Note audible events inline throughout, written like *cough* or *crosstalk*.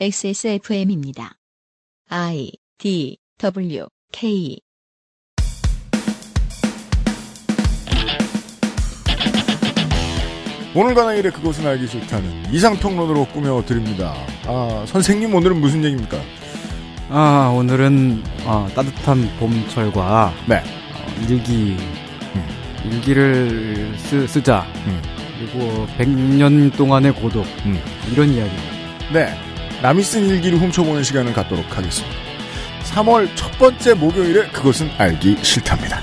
XSFM입니다. I D W K 오늘과 내일의 그것은 알기 싫다는 이상평론으로 꾸며드립니다. 아, 선생님 오늘은 무슨 얘기입니까? 아, 오늘은 어, 따뜻한 봄철과 네. 어, 일기 일기를 쓰, 쓰자 음. 그리고 100년 동안의 고독 음. 이런 이야기. 네. 남이 쓴 일기를 훔쳐보는 시간을 갖도록 하겠습니다. 3월 첫 번째 목요일에 그것은 알기 싫답니다.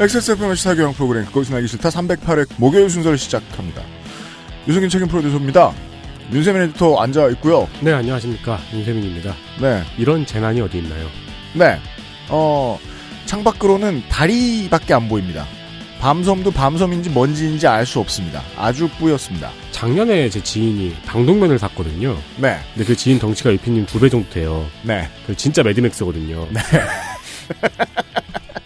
XSFM의 시사교양 프로그램 그것은 알기 싫다 308회 목요일 순서를 시작합니다. 유승균 책임 프로듀서입니다. 윤세민 에디터 앉아 있고요. 네, 안녕하십니까. 윤세민입니다. 네. 이런 재난이 어디 있나요? 네. 어, 창밖으로는 다리밖에 안 보입니다. 밤섬도 밤섬인지 먼지인지 알 수 없습니다. 아주 뿌였습니다. 작년에 제 지인이 방독면을 샀거든요. 네. 근데 그 지인 덩치가 유피님 두 배 정도 돼요. 네. 그 진짜 매드맥스거든요. *laughs*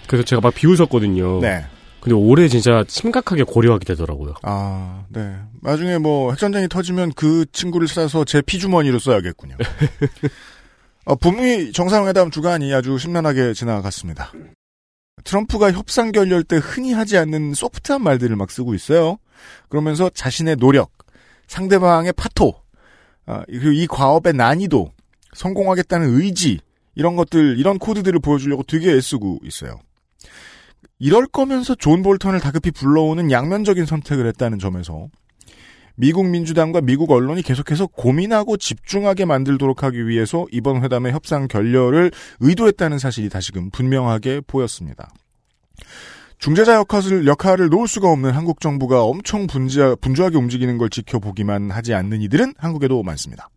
그래서 제가 막 비웃었거든요. 네. 근데 올해 진짜 심각하게 고려하게 되더라고요. 아, 네. 나중에 뭐 핵전쟁이 터지면 그 친구를 찾아서 제 피주머니로 써야겠군요. *laughs* 어, 북미 정상회담 주간이 아주 심란하게 지나갔습니다. 트럼프가 협상 결렬 때 흔히 하지 않는 소프트한 말들을 막 쓰고 있어요. 그러면서 자신의 노력, 상대방의 파토, 아, 그리고 이 과업의 난이도, 성공하겠다는 의지, 이런 것들, 이런 코드들을 보여주려고 되게 애쓰고 있어요. 이럴 거면서 존 볼턴을 다급히 불러오는 양면적인 선택을 했다는 점에서 미국 민주당과 미국 언론이 계속해서 고민하고 집중하게 만들도록 하기 위해서 이번 회담의 협상 결렬을 의도했다는 사실이 다시금 분명하게 보였습니다. 중재자 역할을, 역할을 놓을 수가 없는 한국 정부가 엄청 분주하, 분주하게 움직이는 걸 지켜보기만 하지 않는 이들은 한국에도 많습니다.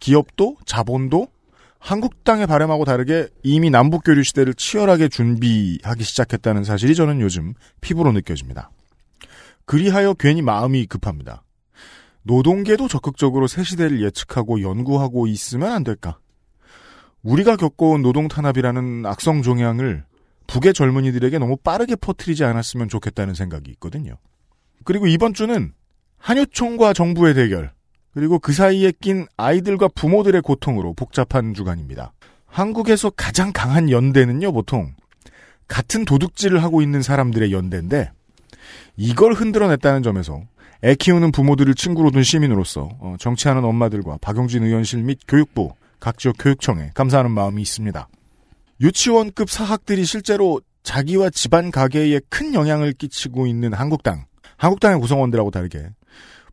기업도 자본도 한국 땅의 바람하고 다르게 이미 남북 교류 시대를 치열하게 준비하기 시작했다는 사실이 저는 요즘 피부로 느껴집니다. 그리하여 괜히 마음이 급합니다. 노동계도 적극적으로 새 시대를 예측하고 연구하고 있으면 안 될까? 우리가 겪어온 노동 탄압이라는 악성 종양을 북의 젊은이들에게 너무 빠르게 퍼뜨리지 않았으면 좋겠다는 생각이 있거든요. 그리고 이번 주는 한유총과 정부의 대결, 그리고 그 사이에 낀 아이들과 부모들의 고통으로 복잡한 주간입니다. 한국에서 가장 강한 연대는요, 보통 같은 도둑질을 하고 있는 사람들의 연대인데 이걸 흔들어냈다는 점에서 애 키우는 부모들을 친구로 둔 시민으로서 어, 정치하는 엄마들과 박용진 의원실 및 교육부, 각 지역 교육청에 감사하는 마음이 있습니다. 유치원급 사학들이 실제로 자기와 집안 가계에 큰 영향을 끼치고 있는 한국당, 한국당의 구성원들하고 다르게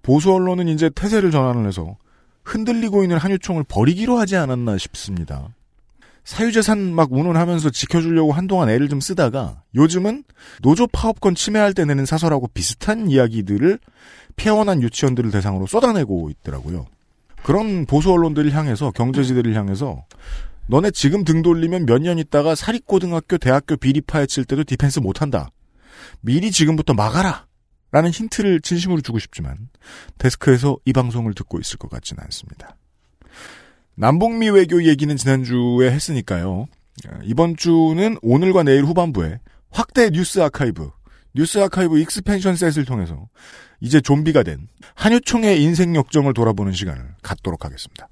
보수 언론은 이제 태세를 전환을 해서 흔들리고 있는 한유총을 버리기로 하지 않았나 싶습니다. 사유재산 막 운운하면서 지켜주려고 한동안 애를 좀 쓰다가 요즘은 노조 파업권 침해할 때 내는 사설하고 비슷한 이야기들을 폐원한 유치원들을 대상으로 쏟아내고 있더라고요. 그런 보수 언론들을 향해서 경제지들을 향해서 너네 지금 등 돌리면 몇 년 있다가 사립고등학교 대학교 비리 파헤칠 때도 defense 못한다. 미리 지금부터 막아라. 라는 힌트를 진심으로 주고 싶지만 데스크에서 이 방송을 듣고 있을 것 같지는 않습니다. 남북미 외교 얘기는 지난주에 했으니까요. 이번 주는 오늘과 내일 후반부에 확대 뉴스 아카이브, 뉴스 아카이브 expansion set을 통해서 이제 좀비가 된 한유총의 인생 역정을 돌아보는 시간을 갖도록 하겠습니다.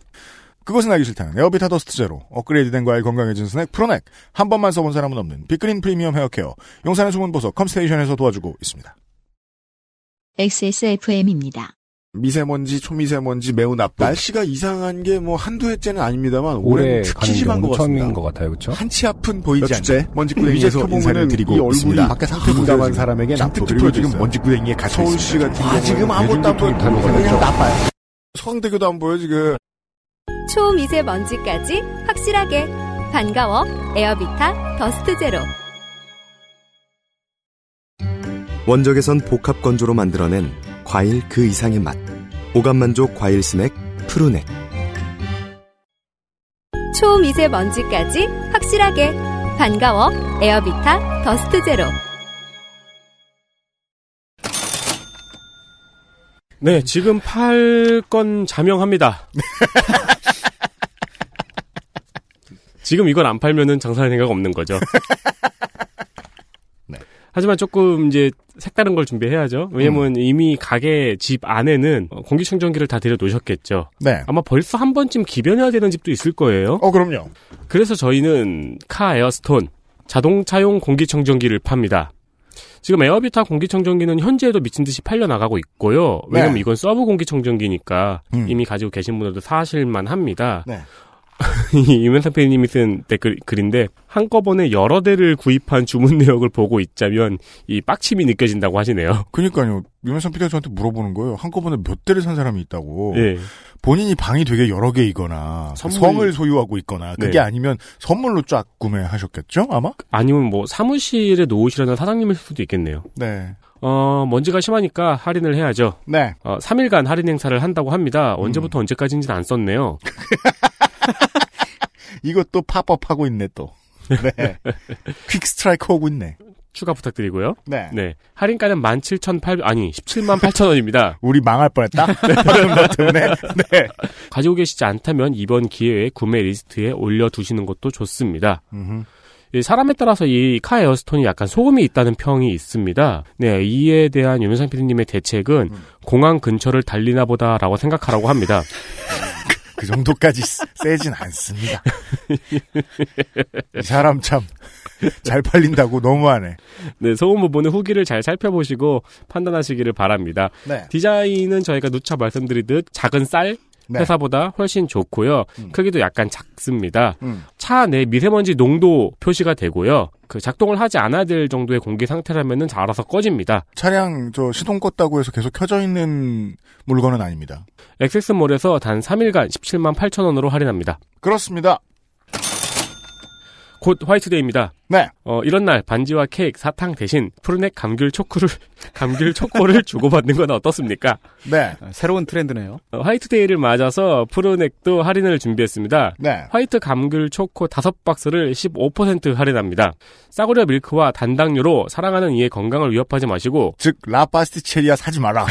그것은 알기 싫다는 에어비타 더스트 제로, 업그레이드된 과일 건강해진 스낵 프로넥, 한 번만 써본 사람은 없는 빅그린 프리미엄 헤어케어, 용산의 숨은 보석 컴스테이션에서 도와주고 있습니다. XSFM입니다. 미세먼지, 초미세먼지 매우 나쁜. 날씨가 이상한 게 뭐 한두 해째는 아닙니다만 올해 특히 심한 것 같습니다. 처음인 것 같아요, 그렇죠? 한치 앞은 보이지? 않는 먼지구덩이에서 인사를 켜보면은 이 드리고 얼굴이 있습니다. 밖에 상태. 민감한. 사람에게 나쁘고 그리고 지금. 먼지구덩이에 갇혀 서울시 있습니다. 같은 아, 지금 아무것도 안 보여. 그냥. 나빠요. 서강대교도 안 보여 지금. 초미세먼지까지 확실하게 반가워 에어비타 더스트 제로 원적외선 복합 건조로 만들어낸 과일 그 이상의 맛. 오감만족 과일 스낵 푸르넥. 초미세 먼지까지 확실하게 반가워 에어비타 더스트 제로 네, 지금 팔건 자명합니다. *laughs* 지금 이걸 안 팔면은 장사할 생각 없는 거죠. *laughs* 네. 하지만 조금 이제 색다른 걸 준비해야죠. 왜냐면 이미 가게 집 안에는 어, 공기청정기를 다 들여 놓으셨겠죠. 네. 아마 벌써 한 번쯤 기변해야 되는 집도 있을 거예요. 어, 그럼요. 그래서 저희는 카 에어스톤 자동차용 공기청정기를 팝니다. 지금 에어비타 공기청정기는 현재에도 미친 듯이 팔려 나가고 있고요. 왜냐면 네. 이건 서브 공기청정기니까 음. 이미 가지고 계신 분들도 사실 만합니다. 네. *laughs* 이면상 PD님이 쓴 댓글 글인데 한꺼번에 여러 대를 구입한 주문 *laughs* 내역을 보고 있자면 이 빡침이 느껴진다고 하시네요. 그니까요. 유명선 PD가 저한테 물어보는 거예요. 한꺼번에 몇 대를 산 사람이 있다고. 예. 본인이 방이 되게 여러 개이거나 선물- 성을 소유하고 있거나 그게 네. 아니면 선물로 쫙 구매하셨겠죠? 아마? 아니면 뭐 사무실에 놓으시려는 사장님일 수도 있겠네요. 네. 어, 먼지가 심하니까 할인을 해야죠. 네. 어, 3일간 할인 행사를 한다고 합니다. 언제부터 언제까지인지는 안 썼네요. *laughs* 이것도 팝업하고 있네 또. *laughs* 네. quick strike 하고 있네. 추가 부탁드리고요. 네. 네. 할인가는 17,800, 아니, 17만 8천 원입니다. *laughs* 우리 망할 뻔 했다. *laughs* 방금 것 때문에. 네. 가지고 계시지 않다면 이번 기회에 구매 리스트에 올려두시는 것도 좋습니다. 음흠. 이 사람에 따라서 이 카 에어스톤이 약간 소음이 있다는 평이 있습니다. 네, 이에 대한 유명상 PD님의 대책은 공항 근처를 달리나 보다라고 생각하라고 합니다. 그 정도까지 세- 세진 않습니다. 이 사람 참 잘 팔린다고 너무하네. 네, 소음 부분은 후기를 잘 살펴보시고 판단하시기를 바랍니다. 네. 디자인은 저희가 누차 말씀드리듯 작은 쌀 네. 회사보다 훨씬 좋고요. 음. 크기도 약간 작습니다. 음. 차내 미세먼지 농도 표시가 되고요. 그 작동을 하지 않아야 될 정도의 공기 상태라면은 잘 알아서 꺼집니다. 차량 저 시동 껐다고 해서 계속 켜져 있는 물건은 아닙니다. 엑세스몰에서 단 3일간 17만 8천 원으로 할인합니다. 그렇습니다. 곧 화이트데이입니다. 네. 어, 이런 날 반지와 케이크, 사탕 대신 푸르넥 감귤 초코를 *laughs* 감귤 초코를 주고받는 건 어떻습니까? 네. 아, 새로운 트렌드네요. 어, 화이트데이를 맞아서 푸르넥도 할인을 준비했습니다. 네. 화이트 감귤 초코 5박스를 15% 할인합니다. 싸구려 밀크와 단당류로 사랑하는 이의 건강을 위협하지 마시고 즉 라파스티체리아 사지 마라.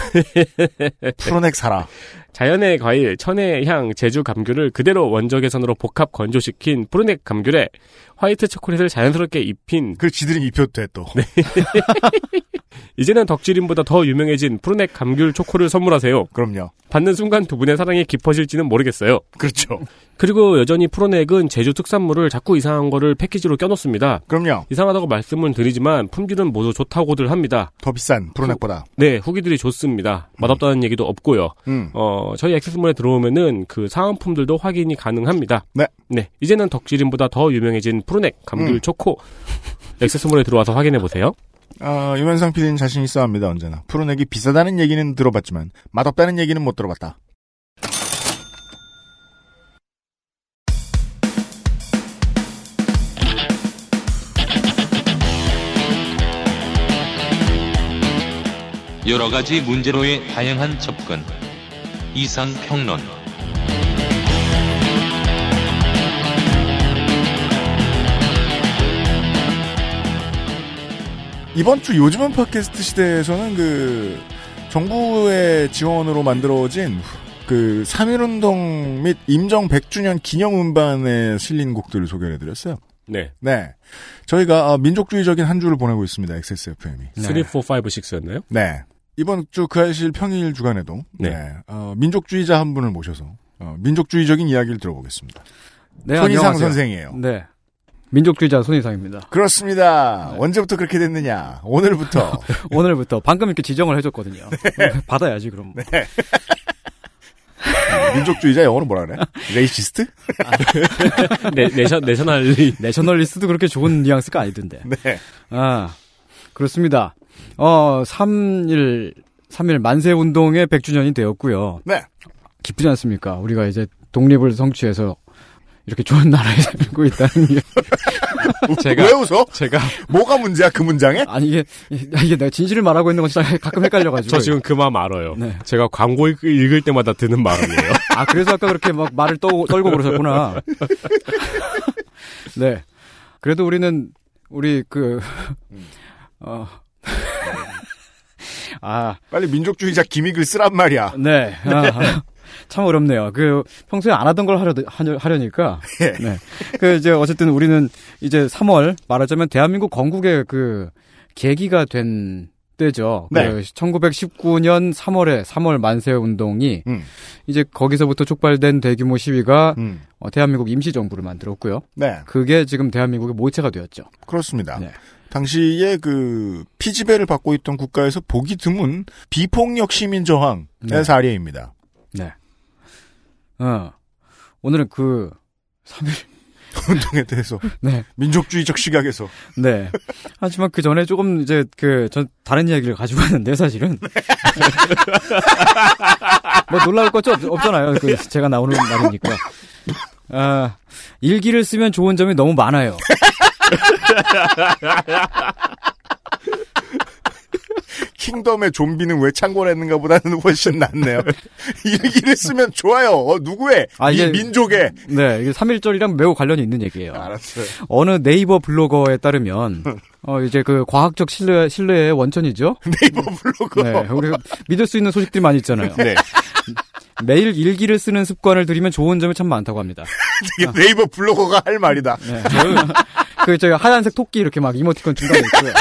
*laughs* 프로넥 사라. 자연의 과일, 천의 향, 제주 감귤을 그대로 원적외선으로 복합 건조시킨 푸르넥 감귤에 화이트 초콜릿을 자연스럽게 입힌 그 지들이 입혀도 돼 또. *laughs* 이제는 덕질인보다 더 유명해진 푸르넥 감귤 초코를 선물하세요. 그럼요. 받는 순간 두 분의 사랑이 깊어질지는 모르겠어요. 그렇죠. 그리고 여전히 프로넥은 제주 특산물을 자꾸 이상한 거를 패키지로 껴놓습니다. 그럼요. 이상하다고 말씀을 드리지만 품질은 모두 좋다고들 합니다. 더 비싼 프로넥보다. 네, 후기들이 좋습니다. 맛없다는 얘기도 없고요. 음. 어, 저희 액세스몰에 들어오면은 그 사은품들도 확인이 가능합니다. 네. 네, 이제는 덕질인보다 더 유명해진 프로넥 감귤 음. 초코 액세스몰에 들어와서 확인해 보세요. 아, 유면상 PD는 자신 있어 합니다, 언제나. 프로넥이 비싸다는 얘기는 들어봤지만, 맛없다는 얘기는 못 들어봤다. 여러 가지 문제로의 다양한 접근. 이상 평론. 이번 주 요즘은 팟캐스트 시대에서는 그, 정부의 지원으로 만들어진 그 3.1운동 및 임정 100주년 기념 음반에 실린 곡들을 소개를 해드렸어요. 네. 네. 저희가 아, 민족주의적인 한 주를 보내고 있습니다. XSFM이. 네. 3, 4, 5, 6였나요? 네. 이번 주 그아실 평일 주간에도 네. 네. 어, 민족주의자 한 분을 모셔서 어, 민족주의적인 이야기를 들어보겠습니다. 네, 손이상 안녕하세요. 선생이에요. 네. 민족주의자 손이상입니다. 그렇습니다. 네. 언제부터 그렇게 됐느냐? 오늘부터. *laughs* 오늘부터 방금 이렇게 지정을 해줬거든요. *laughs* 네. *laughs* 받아야지 그럼. 민족주의자 영어로 뭐라 그래? Racist? 네, natio-, nationali-. Nationalist도 그렇게 좋은 뉘앙스가 아니던데. 네. 아 그렇습니다. 어 3일 3일 만세 운동의 100주년이 되었고요. 네. 기쁘지 않습니까? 우리가 이제 독립을 성취해서 이렇게 좋은 나라에 *laughs* 살고 있다는 게 제가 왜 웃어? 제가 뭐가 문제야 그 문장에? 아니 이게 이게 내가 진실을 말하고 있는 건 진짜 *laughs* 가끔 헷갈려가지고. 저 지금 그 마음 알아요. 네. 제가 광고 읽- 읽을 때마다 드는 마음이에요. *laughs* 아 그래서 아까 그렇게 막 말을 떠, 떨고 그러셨구나. 네. 그래도 우리는 우리 그 어. 아, 빨리 민족주의자 기믹을 쓰란 말이야. 네. 아, 참 어렵네요. 그 평소에 안 하던 걸 하려 하려- 하려니까. 예. 네. 그 이제 어쨌든 우리는 이제 3월 말하자면 대한민국 건국의 그 계기가 된 때죠. 네. 그 1919년 3월에 3월 만세 운동이 음. 이제 거기서부터 촉발된 대규모 시위가 음. 어, 대한민국 임시정부를 만들었고요. 네, 그게 지금 대한민국의 모체가 되었죠. 그렇습니다. 네. 당시에 그 피지배를 받고 있던 국가에서 보기 드문 비폭력 시민 저항의 네. 사례입니다. 네. 어. 오늘은 그 3일 *laughs* 운동에 대해서 *laughs* 네. 민족주의적 시각에서 네. 하지만 그 전에 조금 이제 그 전 다른 이야기를 가지고 왔는데 사실은 *laughs* 뭐 놀라울 것도 없, 없잖아요. 그 제가 나오는 말이니까. 아 일기를 쓰면 좋은 점이 너무 많아요. *laughs* 킹덤의 좀비는 왜 창궐했는가 보다는 훨씬 낫네요. *laughs* 일기를 쓰면 좋아요. 어, 누구의? 아, 이 민족의. 네, 이게 3.1절이랑 매우 관련이 있는 얘기예요. 알았어요. 어느 네이버 블로거에 따르면 *laughs* 어 이제 그 과학적 신뢰 신뢰의 원천이죠. 네이버 블로그. 네, 우리가 믿을 수 있는 소식들이 많이 있잖아요. 네. 매일 일기를 쓰는 습관을 들이면 좋은 점이 참 많다고 합니다. 네이버 블로거가 할 말이다. 네. 그 저기 하얀색 토끼 이렇게 막 이모티콘 중간에 있고요.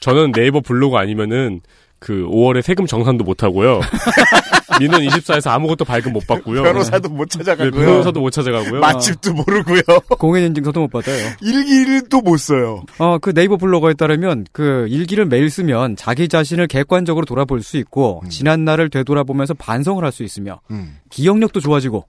저는 네이버 블로그 아니면은 그 5월에 세금 정산도 못 하고요. *laughs* 민원 24에서 아무것도 발급 못 받고요. 변호사도 못 네, 찾아가고요. 변호사도 못 찾아가고요. 맛집도 모르고요. 공인인증서도 못 받아요. 일기를 또못 써요. 어, 그 네이버 블로거에 따르면 그 일기를 매일 쓰면 자기 자신을 객관적으로 돌아볼 수 있고 지난 날을 되돌아보면서 반성을 할 수 있으며 음, 기억력도 좋아지고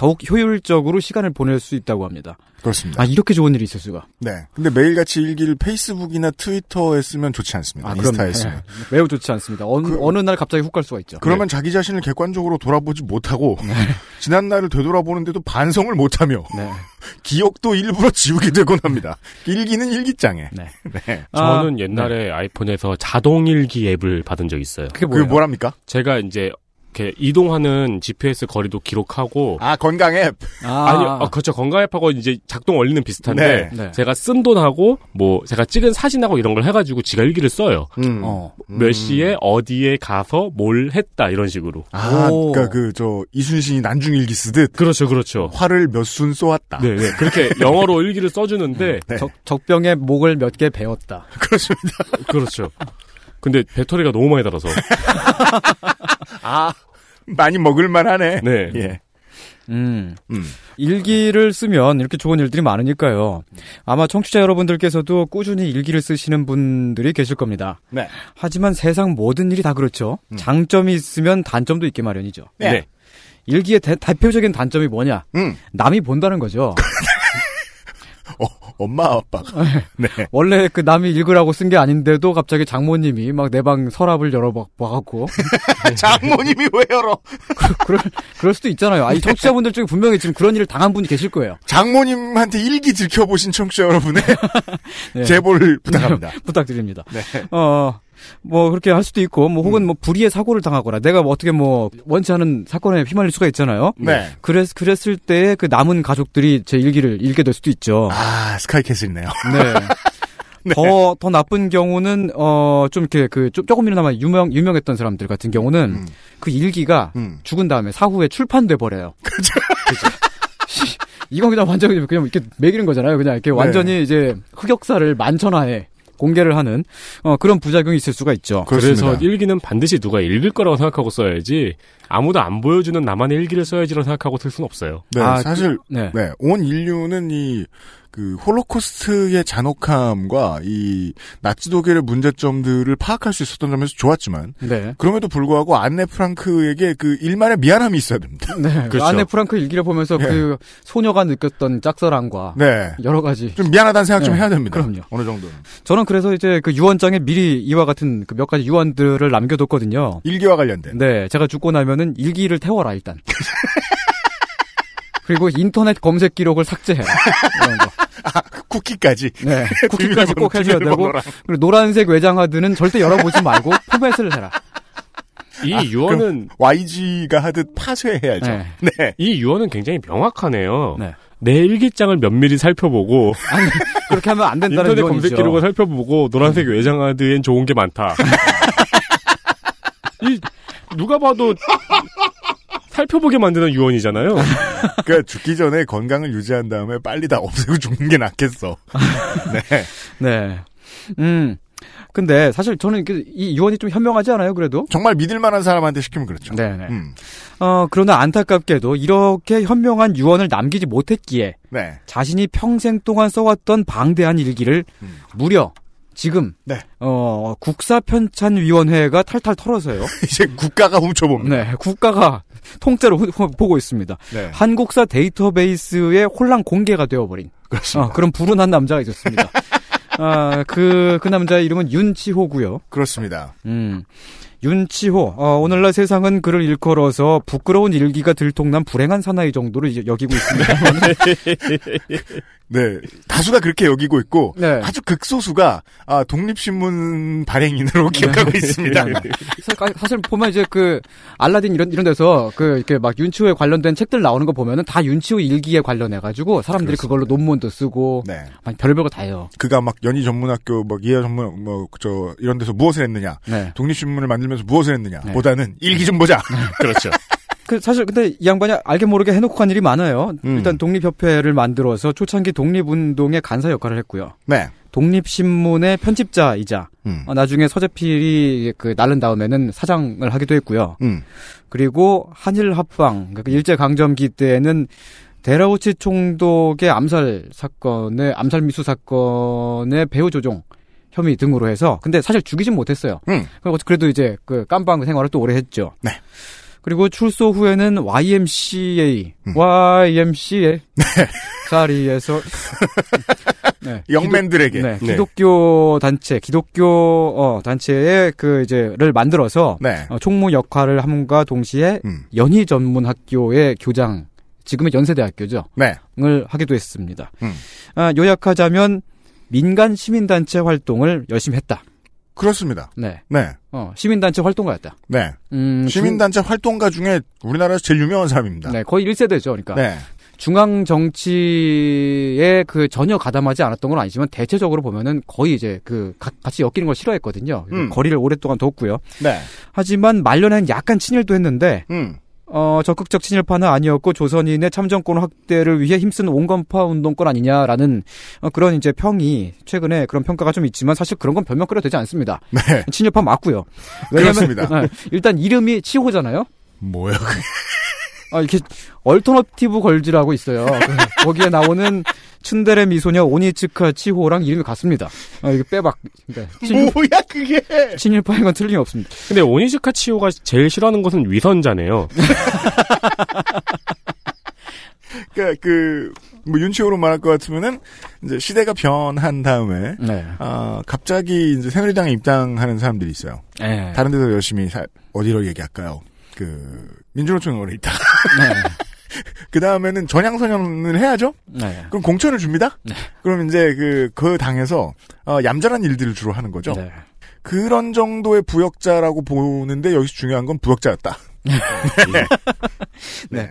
더욱 효율적으로 시간을 보낼 수 있다고 합니다. 그렇습니다. 아, 이렇게 좋은 일이 있을 수가. 네. 근데 매일같이 일기를 페이스북이나 트위터에 쓰면 좋지 않습니다. 아, 인스타에 쓰면. 네. 매우 좋지 않습니다. 어느, 그- 어느 날 갑자기 훅 갈 수가 있죠. 그러면 자기 자신을 객관적으로 돌아보지 못하고 네. *laughs* 지난 날을 되돌아보는데도 반성을 못하며 네. *laughs* 기억도 일부러 지우게 되곤 합니다. 일기는 일기장에. 네. *laughs* 네. 저는 아, 옛날에 아이폰에서 자동 일기 앱을 받은 적 있어요. 그게 그게 뭐예요? 뭐랍니까? 제가 이제 이렇게 이동하는 GPS 거리도 기록하고 아 건강 앱. 아, 아니, 어, 그렇죠. 건강 앱하고 이제 작동 원리는 비슷한데 네. 네. 제가 쓴 돈하고 뭐 제가 찍은 사진하고 이런 걸 해가지고 지가 일기를 써요. 음. 어. 몇 음. 시에 어디에 가서 뭘 했다 이런 식으로. 아, 오. 그러니까 그 저 이순신이 난중 일기 쓰듯 그렇죠, 그렇죠. 화를 몇 순 쏘았다. 네, 네. 그렇게 *laughs* 영어로 일기를 써주는데 네. 적, 적병에 목을 몇 개 베었다. 그렇습니다. 그렇죠. 근데 배터리가 너무 많이 달아서. *laughs* 아 많이 먹을만 하네. 네. 예. 음. 음. 일기를 쓰면 이렇게 좋은 일들이 많으니까요. 아마 청취자 여러분들께서도 꾸준히 일기를 쓰시는 분들이 계실 겁니다. 네. 하지만 세상 모든 일이 다 그렇죠. 음. 장점이 있으면 단점도 있게 마련이죠. 네. 네. 일기의 대, 대표적인 단점이 뭐냐? 음. 남이 본다는 거죠. *laughs* 어, 엄마 아빠가. 네. 원래 그 남이 읽으라고 쓴 게 아닌데도 갑자기 장모님이 막 내 방 서랍을 열어봐갖고 *laughs* 장모님이 왜 열어? 그럴 그럴 수도 있잖아요. 아, 이 청취자분들 중에 분명히 지금 그런 일을 당한 분이 계실 거예요. 장모님한테 일기 들켜보신 청취자 여러분의 *laughs* 네. 제보를 부탁합니다. *laughs* 부탁드립니다. 네. 어, 뭐, 그렇게 할 수도 있고, 뭐, 혹은 뭐, 불의의 사고를 당하거나, 내가 뭐 어떻게 뭐, 원치 않은 사건에 휘말릴 수가 있잖아요. 네. 그랬, 그랬을 때 그 남은 가족들이 제 일기를 읽게 될 수도 있죠. 아 스카이캐슬이네요. *laughs* 네. 더, 더 나쁜 경우는, 어, 좀 이렇게 그, 좀, 조금이나마 유명, 유명했던 사람들 같은 경우는 음. 그 일기가 음. 죽은 다음에 사후에 출판돼 버려요. *laughs* 그죠. 이건 그냥 완전히 그냥 이렇게 매기는 거잖아요. 그냥 이렇게 완전히 이제 흑역사를 만천하에 공개를 하는 어, 그런 부작용이 있을 수가 있죠. 그렇습니다. 그래서 일기는 반드시 누가 읽을 거라고 생각하고 써야지 아무도 안 보여주는 나만의 일기를 써야지라고 생각하고 쓸 수는 없어요. 네, 아, 사실 네. 네, 온 인류는 이, 그, 홀로코스트의 잔혹함과 이, 나치 독일의 문제점들을 파악할 수 있었던 점에서 좋았지만, 네. 그럼에도 불구하고 안네 프랑크에게 그 일만의 미안함이 있어야 됩니다. *laughs* 네. 그렇죠. 안네 프랑크 일기를 보면서 예. 그 소녀가 느꼈던 짝사랑과 네. 여러 가지. 좀 미안하다는 생각 좀 네, 해야 됩니다. 그럼요. 어느 정도는. 저는 그래서 이제 그 유언장에 미리 이와 같은 그 몇 가지 유언들을 남겨뒀거든요. 일기와 관련된. 네. 제가 죽고 나면은 일기를 태워라, 일단. *laughs* 그리고 인터넷 검색 기록을 삭제해라. 이런 거. *laughs* 쿠키까지. 네. *laughs* 쿠키까지 꼭 해줘야 되고. 그리고 노란색 외장하드는 절대 열어보지 말고 포맷을 해라. 이 아, 유언은 YG가 하듯 파쇄해야죠. 네. 네. 이 유언은 굉장히 명확하네요. 네. 내 일기장을 면밀히 살펴보고 *laughs* 아니, 그렇게 하면 안 된다는 인터넷 유언이죠. 검색 기록을 살펴보고 노란색 외장하드엔 좋은 게 많다. 이 누가 봐도 살펴보게 만드는 유언이잖아요. *laughs* 그러니까 죽기 전에 건강을 유지한 다음에 빨리 다 없애고 죽는 게 낫겠어. *laughs* 네. 네. 음. 근데 사실 저는 그이 유언이 좀 현명하지 않아요, 그래도? 정말 믿을 만한 사람한테 시키면 그렇죠. 네네. 음. 어, 그러나 안타깝게도 이렇게 현명한 유언을 남기지 못했기에 네. 자신이 평생 동안 써왔던 방대한 일기를 음. 무려 지금 네. 어, 국사편찬위원회가 탈탈 털어서요. *laughs* 이제 국가가 훔쳐봅니다. 네, 국가가 통째로 보고 있습니다. 네. 한국사 데이터베이스에 혼란 공개가 되어버린 그렇습니다. 어, 그런 불운한 남자가 있었습니다. *laughs* 아, 그, 그 남자의 이름은 윤치호고요. 그렇습니다. 음. 윤치호, 어, 오늘날 세상은 그를 일컬어서 부끄러운 일기가 들통난 불행한 사나이 정도로 이제 여기고 있습니다. *laughs* 네. 다수가 그렇게 여기고 있고 네. 아주 극소수가 아, 독립신문 발행인으로 기억하고 있습니다. *laughs* 네. 사- 사실 보면 이제 그 알라딘 이런 이런 데서 그 이렇게 막 윤치호에 관련된 책들 나오는 거 보면은 다 윤치호 일기에 관련해 가지고 사람들이 그걸로 논문도 쓰고 네. 막 별별 거 다 해요. 그가 막 연희 전문학교 막 이하 전문 뭐 저 이런 데서 무엇을 했느냐 네. 독립신문을 만들 면서 무엇을 했느냐 네. 보다는 일기 좀 보자 그렇죠. *laughs* 그 사실 근데 이 양반이 알게 모르게 해놓고 간 일이 많아요. 음. 일단 독립협회를 만들어서 초창기 독립운동의 간사 역할을 했고요. 네 독립신문의 편집자이자 음. 어, 나중에 서재필이 그 날른 다음에는 사장을 하기도 했고요. 음. 그리고 한일 합방 그러니까 일제 강점기 때는 데라우치 총독의 암살 사건의 암살 미수 사건의 배후 조종 혐의 등으로 해서 근데 사실 죽이진 못했어요. 음. 그래도 이제 그 깜방 생활을 또 오래 했죠. 네. 그리고 출소 후에는 YMCA, 음. YMCA 자리에서 *laughs* 네, 영맨들에게 기독, 네, 네. 기독교 단체, 기독교 어, 단체의 그 이제를 만들어서 네. 어, 총무 역할을 함과 동시에 음. 연희 전문 학교의 교장, 지금의 연세대학교죠. 네. 을 하기도 했습니다. 음. 아, 요약하자면 민간 시민단체 활동을 열심히 했다. 그렇습니다. 네. 네. 어, 시민단체 활동가였다. 네. 음, 시민단체 활동가 중에 우리나라에서 제일 유명한 사람입니다. 중, 네, 거의 1세대죠. 그러니까 네. 중앙 정치에 그 전혀 가담하지 않았던 건 아니지만 대체적으로 보면은 거의 이제 그 가- 같이 엮이는 걸 싫어했거든요. 음. 거리를 오랫동안 뒀고요. 네. 하지만 말년에는 약간 친일도 했는데 음. 어, 적극적 친일파는 아니었고 조선인의 참정권 확대를 위해 힘쓴 온건파 운동권 아니냐라는 어, 그런 이제 평이 최근에 그런 평가가 좀 있지만 사실 그런 건 변명거리가 되지 않습니다. 네. 친일파 맞고요. 왜냐면 그렇습니다. 네, 일단 이름이 치호잖아요. 뭐야? 아, 이렇게 얼터너티브 걸즈라고 있어요. 그, *laughs* 거기에 나오는 츤데레 미소녀 오니츠카 치호랑 이름이 같습니다. 아, 이게 빼박. 네, 친일, 뭐야 그게? 친일파인 건 틀림없습니다. 근데 오니즈카 치오가 제일 싫어하는 것은 위선자네요. *laughs* 그러니까 그 뭐 윤치호로 말할 것 같으면은 이제 시대가 변한 다음에 네. 아 갑자기 이제 새누리당에 입당하는 사람들이 있어요. 네. 다른 데서 열심히 사- 어디로 얘기할까요? 그 민주노총으로 있다가 *laughs* 그 다음에는 전향선언을 해야죠. 네. 그럼 공천을 줍니다. 네. 그럼 이제 그 그 당에서 어, 얌전한 일들을 주로 하는 거죠. 네. 그런 정도의 부역자라고 보는데 여기서 중요한 건 부역자였다. 네.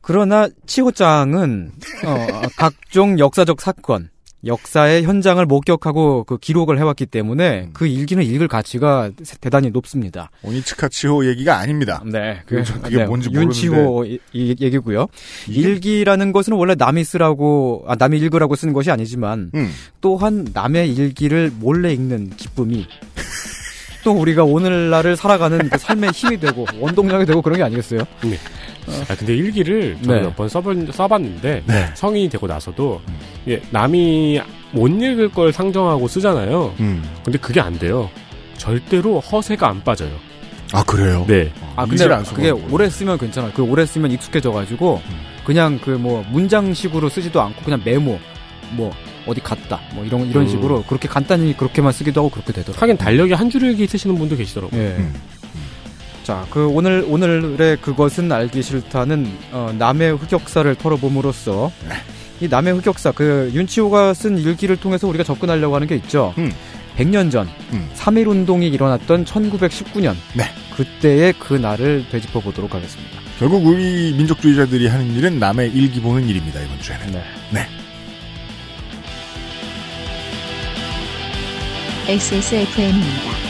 그러나 치호장은 어, 각종 역사적 사건, 역사의 현장을 목격하고 그 기록을 해왔기 때문에 음. 그 일기는 읽을 가치가 대단히 높습니다. 오니츠카치호 얘기가 아닙니다. 네, 그게 저- 그게 뭔지 모르는데. 윤치호 이, 이 얘기고요. 이게- 일기라는 것은 원래 남이 쓰라고, 아, 남이 읽으라고 쓰는 것이 아니지만 음. 또한 남의 일기를 몰래 읽는 기쁨이 또 우리가 오늘날을 살아가는 그 삶의 힘이 되고 원동력이 되고 그런 게 아니겠어요? 아, 근데 일기를 저는 네. 몇번 써본, 써봤는데 네. 성인이 되고 나서도 예, 남이 못 읽을 걸 상정하고 쓰잖아요. 음. 근데 그게 안 돼요. 절대로 허세가 안 빠져요. 아 그래요? 네. 아 근데 이질 안 그게. 오래 쓰면 괜찮아. 그 오래 쓰면 익숙해져가지고 그냥 그 뭐 문장식으로 쓰지도 않고 그냥 메모 뭐 어디 갔다 뭐 이런 이런 음. 식으로 그렇게 간단히 그렇게만 쓰기도 하고 그렇게 되더라고요. 하긴 달력에 한 줄일기 쓰시는 분도 계시더라고요. 예. 음. 자, 그 오늘 오늘의 그것은 알기 싫다는 어, 남의 흑역사를 털어봄으로써 네. 이 남의 흑역사 그 윤치호가 쓴 일기를 통해서 우리가 접근하려고 하는 게 있죠. 음. 100년 전 음. 3.1 운동이 일어났던 1919년 네. 그때의 그 날을 되짚어 보도록 하겠습니다. 결국 우리 민족주의자들이 하는 일은 남의 일기 보는 일입니다 이번 주에는. 네. XSFM입니다.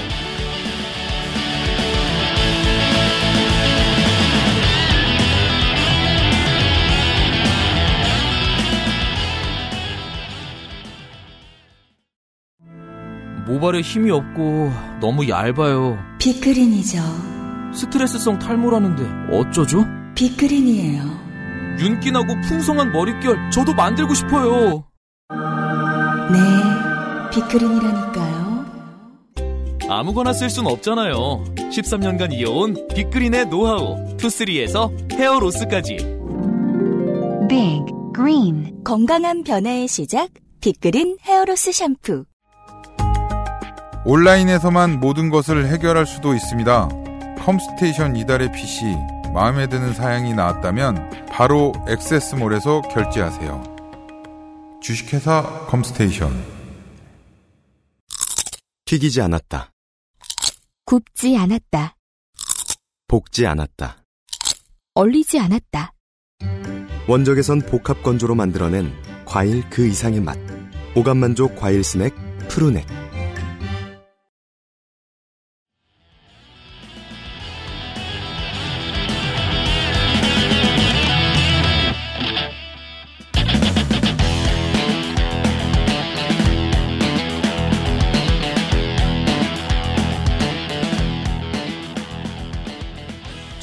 모발에 힘이 없고 너무 얇아요. 빅그린이죠. 스트레스성 탈모라는데 어쩌죠? 빅그린이에요. 윤기나고 풍성한 머릿결 저도 만들고 싶어요. 네, 빅그린이라니까요. 아무거나 쓸 순 없잖아요. 13년간 이어온 빅그린의 노하우. 투쓰리에서 헤어로스까지. 빅그린 건강한 변화의 시작, 빅그린 헤어로스 샴푸. 온라인에서만 모든 것을 해결할 수도 있습니다. 컴스테이션 이달의 PC 마음에 드는 사양이 나왔다면 바로 액세스몰에서 결제하세요. 주식회사 컴스테이션 튀기지 않았다. 굽지 않았다. 볶지 않았다. 얼리지 않았다. 원적에선 복합 건조로 만들어낸 과일 그 이상의 맛. 오감만족 과일 스낵 푸르넥.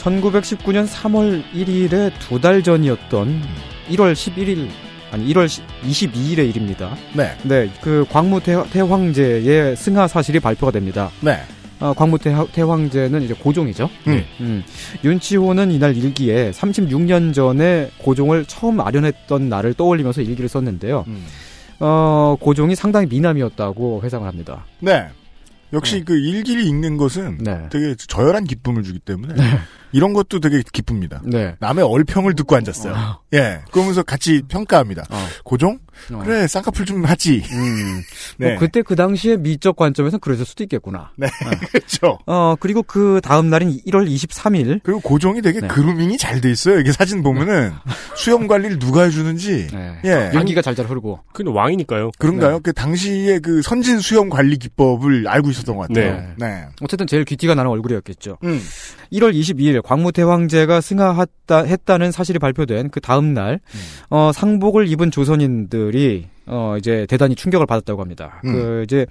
(1919년 3월 1일에 두 달 전이었던 1월 11일 아니 1월 22일의 일입니다. 네. 네, 그 광무 태, 태황제의 승하 사실이 발표가 됩니다. 네. 어, 광무 태, 태황제는 이제 고종이죠. 음. 음. 윤치호는 이날 일기에 36년 전에 고종을 처음 아련했던 날을 떠올리면서 일기를 썼는데요. 음. 어, 고종이 상당히 미남이었다고 회상을 합니다. 네. 역시 그 일기를 읽는 것은 네. 되게 저열한 기쁨을 주기 때문에 이런 것도 되게 기쁩니다. 네. 남의 얼평을 듣고 앉았어요. 어. 예. 그러면서 같이 평가합니다. 어. 고종? 어. 그래, 쌍꺼풀 좀 하지. 음. *laughs* 네. 뭐 그때 그 당시에 미적 관점에서 그랬을 수도 있겠구나. 네. *laughs* 그렇죠. 어, 그리고 그 다음 날인 1월 23일. 그리고 고종이 되게 네. 그루밍이 잘 돼 있어요. 이게 사진 보면은 *laughs* 수염 관리를 누가 해주는지. 네. 예. 연기가 잘잘 흐르고. 근데 왕이니까요. 그런가요? 네. 그 당시에 그 선진 수염 관리 기법을 알고 있었던 것 같아요. 네. 네. 어쨌든 제일 귀티가 나는 얼굴이었겠죠. 음. 1월 22일 광무대왕제가 승하했다, 했다 는 사실이 발표된 그 다음 날, 음. 어, 상복을 입은 조선인들이, 어, 이제 대단히 충격을 받았다고 합니다. 음. 그, 이제,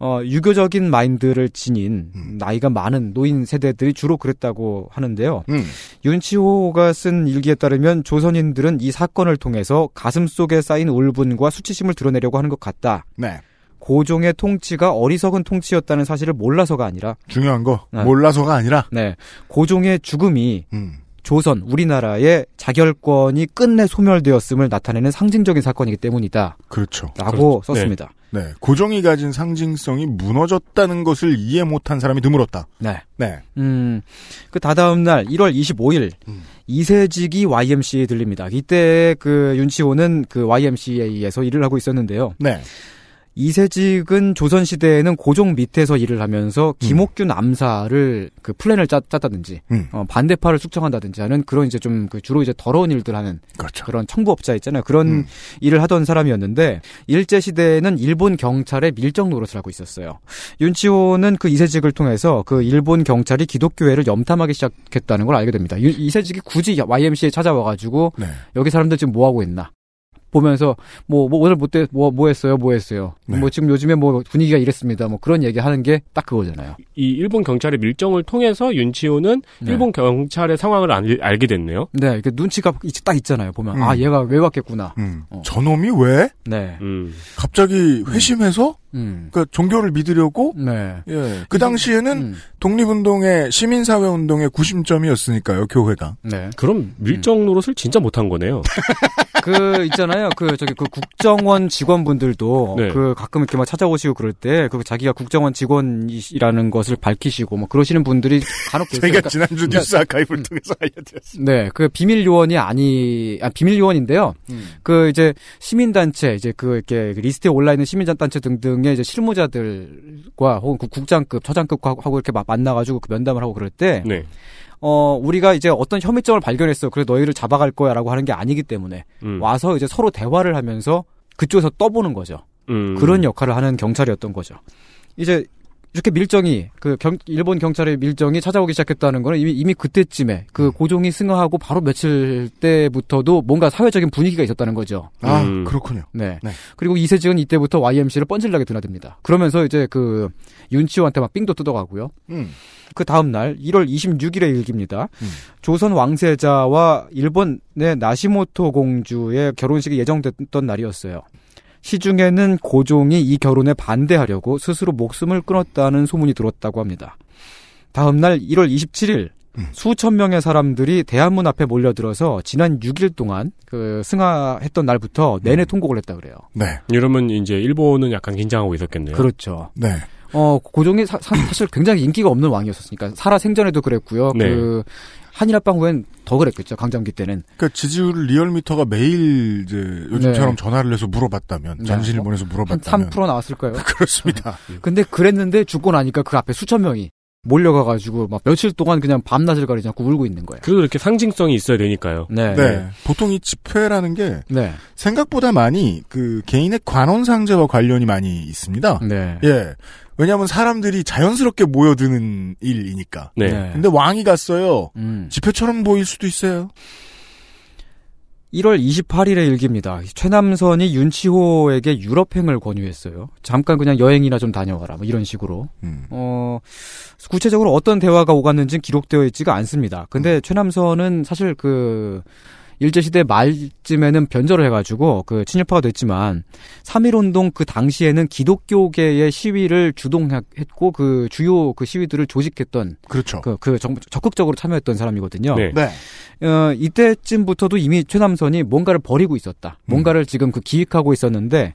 어, 유교적인 마인드를 지닌 음. 나이가 많은 노인 세대들이 주로 그랬다고 하는데요. 음. 윤치호가 쓴 일기에 따르면 조선인들은 이 사건을 통해서 가슴 속에 쌓인 울분과 수치심을 드러내려고 하는 것 같다. 네. 고종의 통치가 어리석은 통치였다는 사실을 몰라서가 아니라, 중요한 거. 네. 몰라서가 아니라. 네, 고종의 죽음이 음. 조선, 우리나라의 자결권이 끝내 소멸되었음을 나타내는 상징적인 사건이기 때문이다. 그렇죠. 라고 그렇죠. 썼습니다. 네. 고종이 가진 상징성이 무너졌다는 것을 이해 못한 사람이 드물었다. 네. 네. 음, 그 다다음 날 1월 25일 음. 이세직이 YMCA에 들립니다. 이때 그 윤치호는 그 YMCA에서 일을 하고 있었는데요. 네. 이세직은 조선시대에는 고종 밑에서 일을 하면서 김옥균 암살을 그 플랜을 짰, 짰다든지, 음. 어, 반대파를 숙청한다든지 하는 그런 이제 좀 그 주로 이제 더러운 일들 하는 그렇죠. 그런 청부업자 있잖아요. 그런 음. 일을 하던 사람이었는데 일제 시대에는 일본 경찰의 밀정 노릇을 하고 있었어요. 윤치호는 그 이세직을 통해서 그 일본 경찰이 기독교회를 염탐하기 시작했다는 걸 알게 됩니다. 유- 이세직이 굳이 YMCA에 찾아와가지고 네. 여기 사람들 지금 뭐 하고 있나? 보면서 뭐, 뭐 오늘 못뭐 뭐, 뭐 했어요, 뭐 했어요. 네. 뭐 지금 요즘에 뭐 분위기가 이랬습니다. 뭐 그런 얘기 하는 게 딱 그거잖아요. 이 일본 경찰의 밀정을 통해서 윤치호는 네. 일본 경찰의 상황을 알, 알게 됐네요. 네, 이렇게 눈치가 딱 있잖아요. 보면 음. 아 얘가 왜 왔겠구나. 음. 어. 저놈이 왜 네, 음. 갑자기 회심해서 음, 그 종교를 믿으려고 네. 예. 그 당시에는 음, 독립운동의 시민사회 운동의 구심점이었으니까요, 교회가. 네. 그럼 밀정 노릇을 진짜 못한 거네요. *laughs* 그 있잖아요. 그 저기 그 국정원 직원분들도 네. 그 가끔 이렇게 막 찾아오시고 그럴 때 그 자기가 국정원 직원이라는 것을 밝히시고 뭐 그러시는 분들이 간혹 *laughs* 계세요. 저희가 그러니까 지난주 뉴스 아카이브를 통해서 알려드렸습니다. 네, 그 비밀 요원이 아니, 아 비밀 요원인데요. 음. 그 이제 시민 단체 이제 그 이렇게 리스트에 올라 있는 시민 단체 등등의 이제 실무자들과 혹은 그 국장급, 처장급하고 이렇게 막 만나 가지고 그 면담을 하고 그럴 때, 네. 어 우리가 이제 어떤 혐의점을 발견했어. 그래서 너희를 잡아갈 거야 라고 하는 게 아니기 때문에 음. 와서 이제 서로 대화를 하면서 그쪽에서 떠보는 거죠. 음. 그런 역할을 하는 경찰이었던 거죠. 이제 이렇게 밀정이 그 경, 일본 경찰의 밀정이 찾아오기 시작했다는 거는 이미 이미 그때쯤에 그 고종이 승하하고 바로 며칠 때부터도 뭔가 사회적인 분위기가 있었다는 거죠. 아, 음. 그렇군요. 네. 네. 그리고 이세직은 이때부터 YMC를 뻔질나게 드나듭니다. 그러면서 이제 그 윤치호한테 막 삥도 뜯어가고요. 음. 그 다음 날 1월 26일의 일기입니다. 음. 조선 왕세자와 일본의 나시모토 공주의 결혼식이 예정됐던 날이었어요. 시중에는 고종이 이 결혼에 반대하려고 스스로 목숨을 끊었다는 소문이 들었다고 합니다. 다음 날 1월 27일 음. 수천 명의 사람들이 대한문 앞에 몰려들어서 지난 6일 동안 그 승하했던 날부터 내내 통곡을 했다 그래요. 네. 이러면 이제 일본은 약간 긴장하고 있었겠네요. 그렇죠. 네. 어, 고종이 사, 실 굉장히 인기가 없는 왕이었으니까 살아 생전에도 그랬고요. 네. 그 한일 합방 후엔 더 그랬겠죠. 강점기 때는. 그러니까 지지율 리얼미터가 매일 이제 요즘처럼 네. 전화를 해서 물어봤다면 네. 전신을 어? 보내서 한 물어봤다면 3% 나왔을 까요? *laughs* 그렇습니다. 근데 그랬는데 죽고 나니까 그 앞에 수천 명이 몰려가가지고 막 며칠 동안 그냥 밤낮을 가리지 않고 울고 있는 거예요. 그래도 이렇게 상징성이 있어야 되니까요. 네. 네. 보통 이 집회라는 게 네. 생각보다 많이 그 개인의 관원 상제와 관련이 많이 있습니다. 네. 예. 왜냐하면 사람들이 자연스럽게 모여드는 일이니까. 네. 네. 근데 왕이 갔어요. 음. 집회처럼 보일 수도 있어요. 1월 28일의 일기입니다. 최남선이 윤치호에게 유럽행을 권유했어요. 잠깐 그냥 여행이나 좀 다녀와라. 뭐 이런 식으로. 음. 어, 구체적으로 어떤 대화가 오갔는지는 기록되어 있지가 않습니다. 근데 최남선은 사실 그, 일제시대 말쯤에는 변절을 해가지고 그 친일파가 됐지만 3.1운동 그 당시에는 기독교계의 시위를 주동했고 그 주요 그 시위들을 조직했던 그렇죠. 그, 그 적, 적극적으로 참여했던 사람이거든요. 네. 네. 어, 이때쯤부터도 이미 최남선이 뭔가를 버리고 있었다. 뭔가를 지금 그 기획하고 있었는데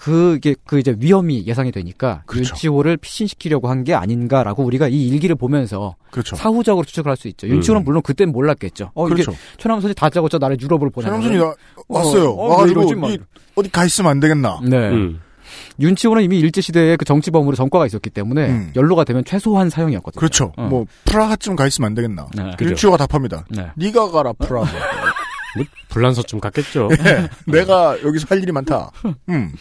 그게 그 이제 위험이 예상이 되니까 그렇죠. 윤치호를 피신시키려고 한 게 아닌가라고 우리가 이 일기를 보면서 그렇죠. 사후적으로 추측을 할 수 있죠. 윤치호는 음. 물론 그때는 몰랐겠죠. 어, 그렇죠. 이게 최남선이 다짜고짜 나를 유럽을 보내. 최남선이 나- 왔어요. 어, 왜 와가지고. 이- 어디 가 있으면 안 되겠나. 네. 음. 윤치호는 이미 일제시대에 그 정치범으로 전과가 있었기 때문에 음. 연로가 되면 최소한 사형이었거든요. 그렇죠. 어. 뭐 프라하쯤 가 있으면 안 되겠나. 네. 윤치호가 답합니다. 네. 네가 가라 프라. *laughs* 뭐 불란서쯤 갔겠죠. 예, 내가 여기서 할 일이 많다. 음.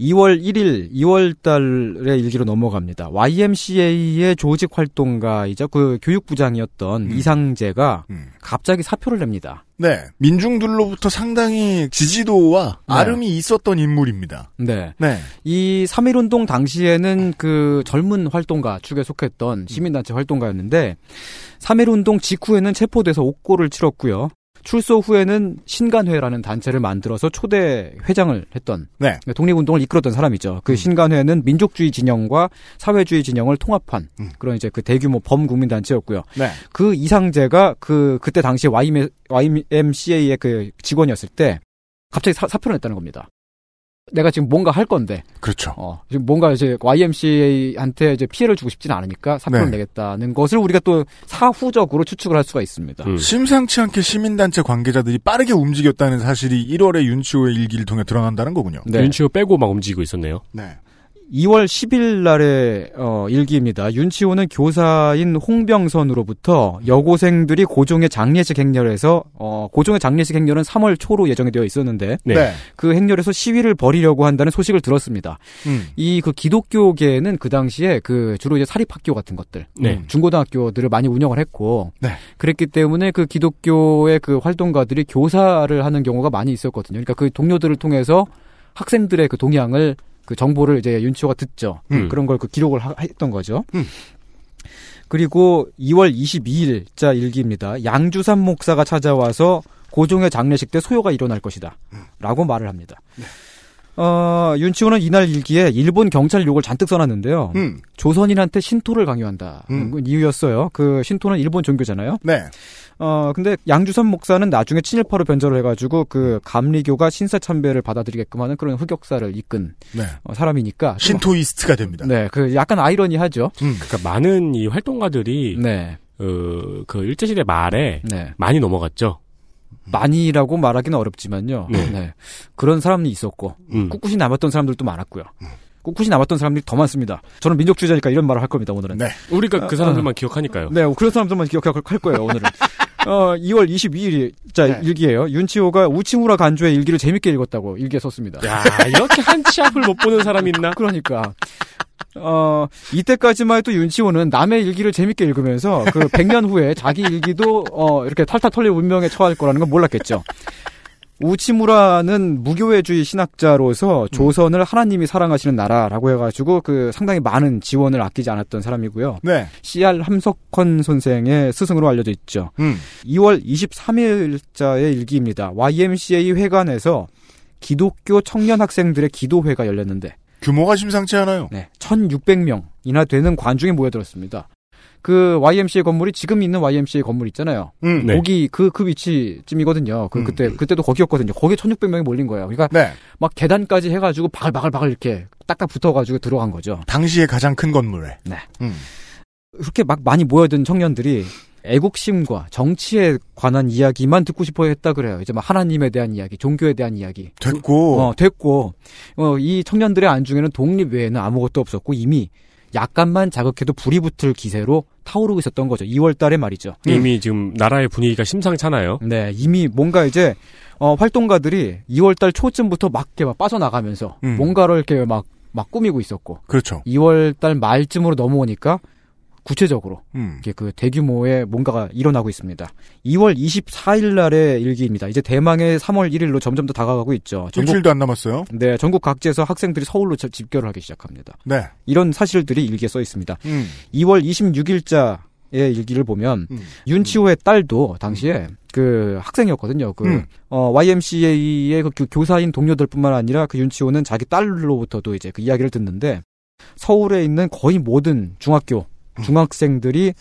2월 1일, 2월 달의 일기로 넘어갑니다. YMCA의 조직 활동가이자 그 교육부장이었던 음. 이상재가 음. 갑자기 사표를 냅니다. 네. 민중들로부터 상당히 지지도와 네. 아름이 있었던 인물입니다. 네. 네. 이 3.1운동 당시에는 그 젊은 활동가 축에 속했던 시민단체 활동가였는데 3.1운동 직후에는 체포돼서 옥고를 치렀고요. 출소 후에는 신간회라는 단체를 만들어서 초대 회장을 했던 네. 독립운동을 이끌었던 사람이죠. 그 음. 신간회는 민족주의 진영과 사회주의 진영을 통합한 음. 그런 이제 그 대규모 범국민 단체였고요. 네. 그 이상재가 그 그때 당시 YM, YMCA의 그 직원이었을 때 갑자기 사, 사표를 냈다는 겁니다. 내가 지금 뭔가 할 건데, 그렇죠. 어, 지금 뭔가 이제 YMCA한테 이제 피해를 주고 싶지는 않으니까 사표를 네. 내겠다는 것을 우리가 또 사후적으로 추측을 할 수가 있습니다. 음. 심상치 않게 시민단체 관계자들이 빠르게 움직였다는 사실이 1월에 윤치호의 일기를 통해 드러난다는 거군요. 네. 윤치호 빼고 막 움직이고 있었네요. 네. 2월 10일 날의 어, 일기입니다. 윤치호는 교사인 홍병선으로부터 여고생들이 고종의 장례식 행렬에서 어, 고종의 장례식 행렬은 3월 초로 예정이 되어 있었는데 네. 그 행렬에서 시위를 벌이려고 한다는 소식을 들었습니다. 음. 이그 기독교계는 그 당시에 그 주로 이제 사립학교 같은 것들, 네. 음, 중고등학교들을 많이 운영을 했고, 네. 그랬기 때문에 그 기독교의 그 활동가들이 교사를 하는 경우가 많이 있었거든요. 그러니까 그 동료들을 통해서 학생들의 그 동향을 그 정보를 이제 윤치호가 듣죠. 음. 그런 걸 그 기록을 하- 했던 거죠. 음. 그리고 2월 22일자 일기입니다. 양주삼 목사가 찾아와서 고종의 장례식 때 소요가 일어날 것이다. 라고 말을 합니다. 어, 윤치호는 이날 일기에 일본 경찰 욕을 잔뜩 써놨는데요. 음. 조선인한테 신토를 강요한다는 음. 건 이유였어요. 그 신토는 일본 종교잖아요. 네. 어, 근데 양주선 목사는 나중에 친일파로 변절을 해가지고 그 감리교가 신사 참배를 받아들이게끔 하는 그런 흑역사를 이끈 네. 어, 사람이니까. 신토이스트가 됩니다. 네, 그 약간 아이러니하죠. 음. 그러니까 많은 이 활동가들이 네, 어, 그 일제시대 말에 네. 많이 넘어갔죠. 많이라고 말하기는 어렵지만요. 네. 네. 그런 사람이 있었고 음. 꿋꿋이 남았던 사람들도 많았고요. 꿋꿋이 남았던 사람들이 더 많습니다. 저는 민족주의자니까 이런 말을 할 겁니다 오늘은. 네. 우리가 그 사람들만 기억하니까요. 네, 그런 사람들만 기억할 할 거예요 오늘은. *laughs* 어, 2월 22일이 자 네. 일기예요. 윤치호가 우치무라 간주의 일기를 재밌게 읽었다고 일기에 썼습니다. 야 이렇게 한치 앞을 못 보는 사람이 있나? 그러니까 어, 이때까지만 해도 윤치호는 남의 일기를 재밌게 읽으면서 그 100년 후에 자기 일기도 어, 이렇게 탈탈 털릴 운명에 처할 거라는 건 몰랐겠죠. 우치무라는 무교회주의 신학자로서 조선을 하나님이 사랑하시는 나라라고 해가지고 그 상당히 많은 지원을 아끼지 않았던 사람이고요. 네. C.R. 함석헌 선생의 스승으로 알려져 있죠. 음. 2월 23일자의 일기입니다. YMCA 회관에서 기독교 청년 학생들의 기도회가 열렸는데 규모가 심상치 않아요. 네, 1,600명이나 되는 관중이 모여들었습니다. 그 YMCA 건물이 지금 있는 YMCA 건물 있잖아요. 음. 네. 거기 그그 위치쯤이거든요. 그 음. 그때 그때도 거기였거든요. 거기에 1,600명이 몰린 거예요. 그러니까 네. 막 계단까지 해가지고 바글바글바글 이렇게 딱딱 붙어가지고 들어간 거죠. 당시에 가장 큰 건물에. 네. 음. 그렇게 막 많이 모여든 청년들이 애국심과 정치에 관한 이야기만 듣고 싶어 했다 그래요. 이제 막 하나님에 대한 이야기, 종교에 대한 이야기. 됐고. 어, 됐고, 어, 이 청년들의 안중에는 독립 외에는 아무것도 없었고 이미 약간만 자극해도 불이 붙을 기세로 타오르고 있었던 거죠. 2월 달에 말이죠. 이미 지금 나라의 분위기가 심상찮아요. 네, 이미 뭔가 이제, 어, 활동가들이 2월 달 초쯤부터 막 이렇게 막 빠져나가면서 음. 뭔가를 이렇게 막, 막 꾸미고 있었고, 그렇죠. 2월 달 말쯤으로 넘어오니까 구체적으로 음. 그 대규모의 뭔가가 일어나고 있습니다. 2월 24일 날의 일기입니다. 이제 대망의 3월 1일로 점점 더 다가가고 있죠. 전국, 일주일도 안 남았어요. 네, 전국 각지에서 학생들이 서울로 집- 집결을 하기 시작합니다. 네. 이런 사실들이 일기에 써 있습니다. 음. 2월 26일자 의 일기를 보면 음. 윤치호의 딸도 당시에 그 학생이었거든요. 그 음. 어, YMCA의 그 교- 교사인 동료들뿐만 아니라 그 윤치호는 자기 딸로부터도 이제 그 이야기를 듣는데 서울에 있는 거의 모든 중학교 음. 중학생들이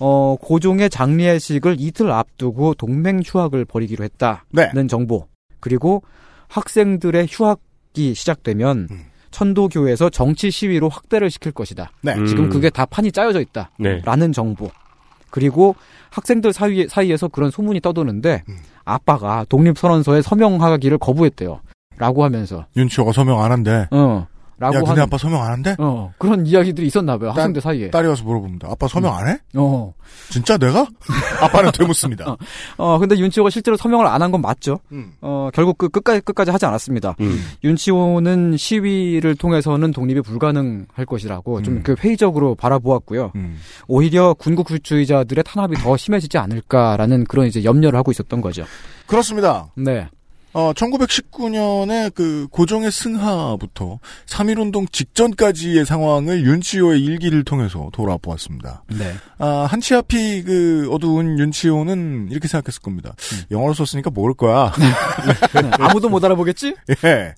어, 고종의 장례식을 이틀 앞두고 동맹 휴학을 벌이기로 했다는 네. 정보 그리고 학생들의 휴학이 시작되면 음. 천도교에서 정치 시위로 확대를 시킬 것이다. 네. 음. 지금 그게 다 판이 짜여져 있다. 네. 라는 정보. 그리고 학생들 사이, 사이에서 그런 소문이 떠도는데 음. 아빠가 독립선언서에 서명하기를 거부했대요. 라고 하면서 윤치호가 서명 안 한대. 어 라고 야, 하는 아빠 서명 안 한대? 어 그런 이야기들이 있었나 봐요. 딸- 학생들 사이에. 딸이 와서 물어봅니다. 아빠 서명 안 해? 어. 진짜 내가? 아빠는 되묻습니다. *laughs* 어. 어 근데 윤치호가 실제로 서명을 안 한 건 맞죠. 음. 어 결국 그 끝까지 끝까지 하지 않았습니다. 음. 윤치호는 시위를 통해서는 독립이 불가능할 것이라고 좀 음. 그 회의적으로 바라보았고요. 음. 오히려 군국주의자들의 탄압이 더 심해지지 않을까라는 그런 이제 염려를 하고 있었던 거죠. 그렇습니다. 네. 어, 1919년에 그 고종의 승하부터 3.1운동 직전까지의 상황을 윤치호의 일기를 통해서 돌아보았습니다. 네. 아, 한치 앞이 그 어두운 윤치호는 이렇게 생각했을 겁니다. 영어로 썼으니까 모를 거야. *laughs* 아무도 못 알아보겠지? 예.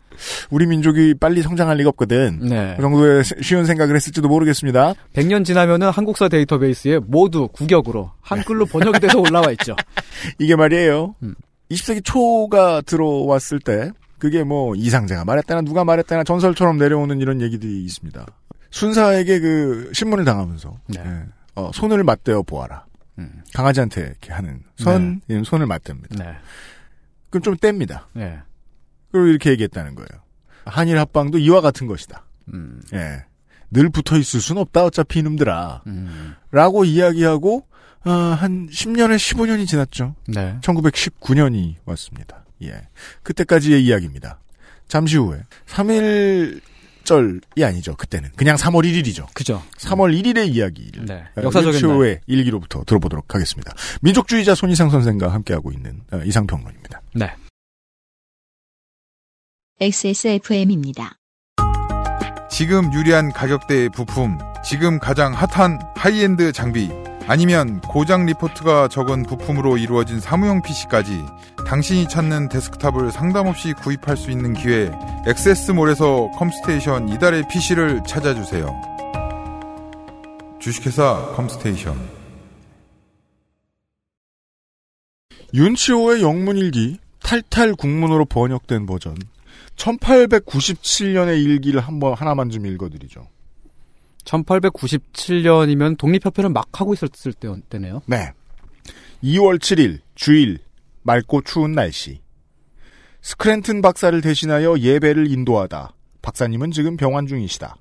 우리 민족이 빨리 성장할 리가 없거든. 네. 그 정도의 쉬운 생각을 했을지도 모르겠습니다. 100년 지나면은 한국사 데이터베이스에 모두 국역으로 한글로 번역이 돼서 올라와 있죠. *laughs* 이게 말이에요. 음. 20세기 초가 들어왔을 때 그게 뭐 이상자가 말했다나 누가 말했다나 전설처럼 내려오는 이런 얘기들이 있습니다. 순사에게 그 신문을 당하면서 네. 예, 어, 손을 맞대어 보아라. 음. 강아지한테 이렇게 하는 손 예, 손을 맞댑니다. 네. 그럼 좀 뗍니다. 네. 그리고 이렇게 얘기했다는 거예요. 한일 합방도 이와 같은 것이다. 음. 예. 늘 붙어 있을 순 없다. 어차피 이놈들아. 음. 라고 이야기하고 아, 한 10년에 15년이 지났죠. 네. 1919년이 왔습니다. 예. 그때까지의 이야기입니다. 잠시 후에 3일 절이 아니죠. 그때는 그냥 3월 1일이죠. 그죠. 3월 1일의 이야기를 네. 어, 역사적인 날. 윤치호의 일기로부터 들어보도록 하겠습니다. 민족주의자 손희상 선생과 함께하고 있는 어, 이상평론입니다. 네. XSFM입니다. 지금 유리한 가격대의 부품, 지금 가장 핫한 하이엔드 장비, 아니면 고장 리포트가 적은 부품으로 이루어진 사무용 PC까지 당신이 찾는 데스크탑을 상담 없이 구입할 수 있는 기회, 액세스몰에서 컴스테이션 이달의 PC를 찾아주세요. 주식회사 컴스테이션. 윤치호의 영문일기 탈탈 국문으로 번역된 버전 1897년의 일기를 한번 하나만 좀 읽어드리죠. 1897년이면 독립협회를 막 하고 있었을 때, 때네요. 네. 2월 7일 주일 맑고 추운 날씨. 스크랜튼 박사를 대신하여 예배를 인도하다. 박사님은 지금 병환 중이시다.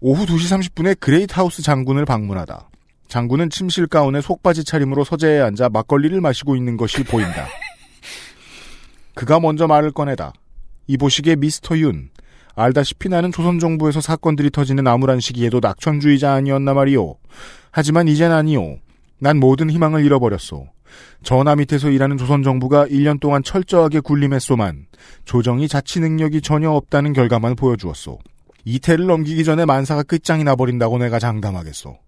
오후 2시 30분에 그레이트 하우스 장군을 방문하다. 장군은 침실 가운에 속바지 차림으로 서재에 앉아 막걸리를 마시고 있는 것이 보인다. 그가 먼저 말을 꺼내다. 이 보시게 미스터 윤. 알다시피 나는 조선 정부에서 사건들이 터지는 암울한 시기에도 낙천주의자 아니었나 말이오. 하지만 이젠 아니오. 난 모든 희망을 잃어버렸소. 전하 밑에서 일하는 조선 정부가 1년 동안 철저하게 군림했소만 조정이 자치 능력이 전혀 없다는 결과만 보여주었소. 이태를 넘기기 전에 만사가 끝장이 나버린다고 내가 장담하겠소.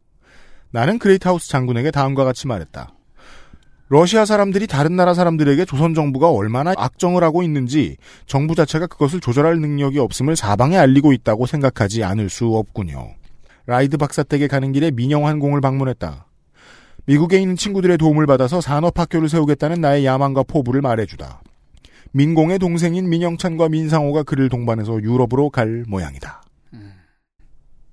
나는 그레이트하우스 장군에게 다음과 같이 말했다. 러시아 사람들이 다른 나라 사람들에게 조선 정부가 얼마나 악정을 하고 있는지 정부 자체가 그것을 조절할 능력이 없음을 사방에 알리고 있다고 생각하지 않을 수 없군요. 라이드 박사 댁에 가는 길에 민영환공을 방문했다. 미국에 있는 친구들의 도움을 받아서 산업학교를 세우겠다는 나의 야망과 포부를 말해주다. 민공의 동생인 민영찬과 민상호가 그를 동반해서 유럽으로 갈 모양이다.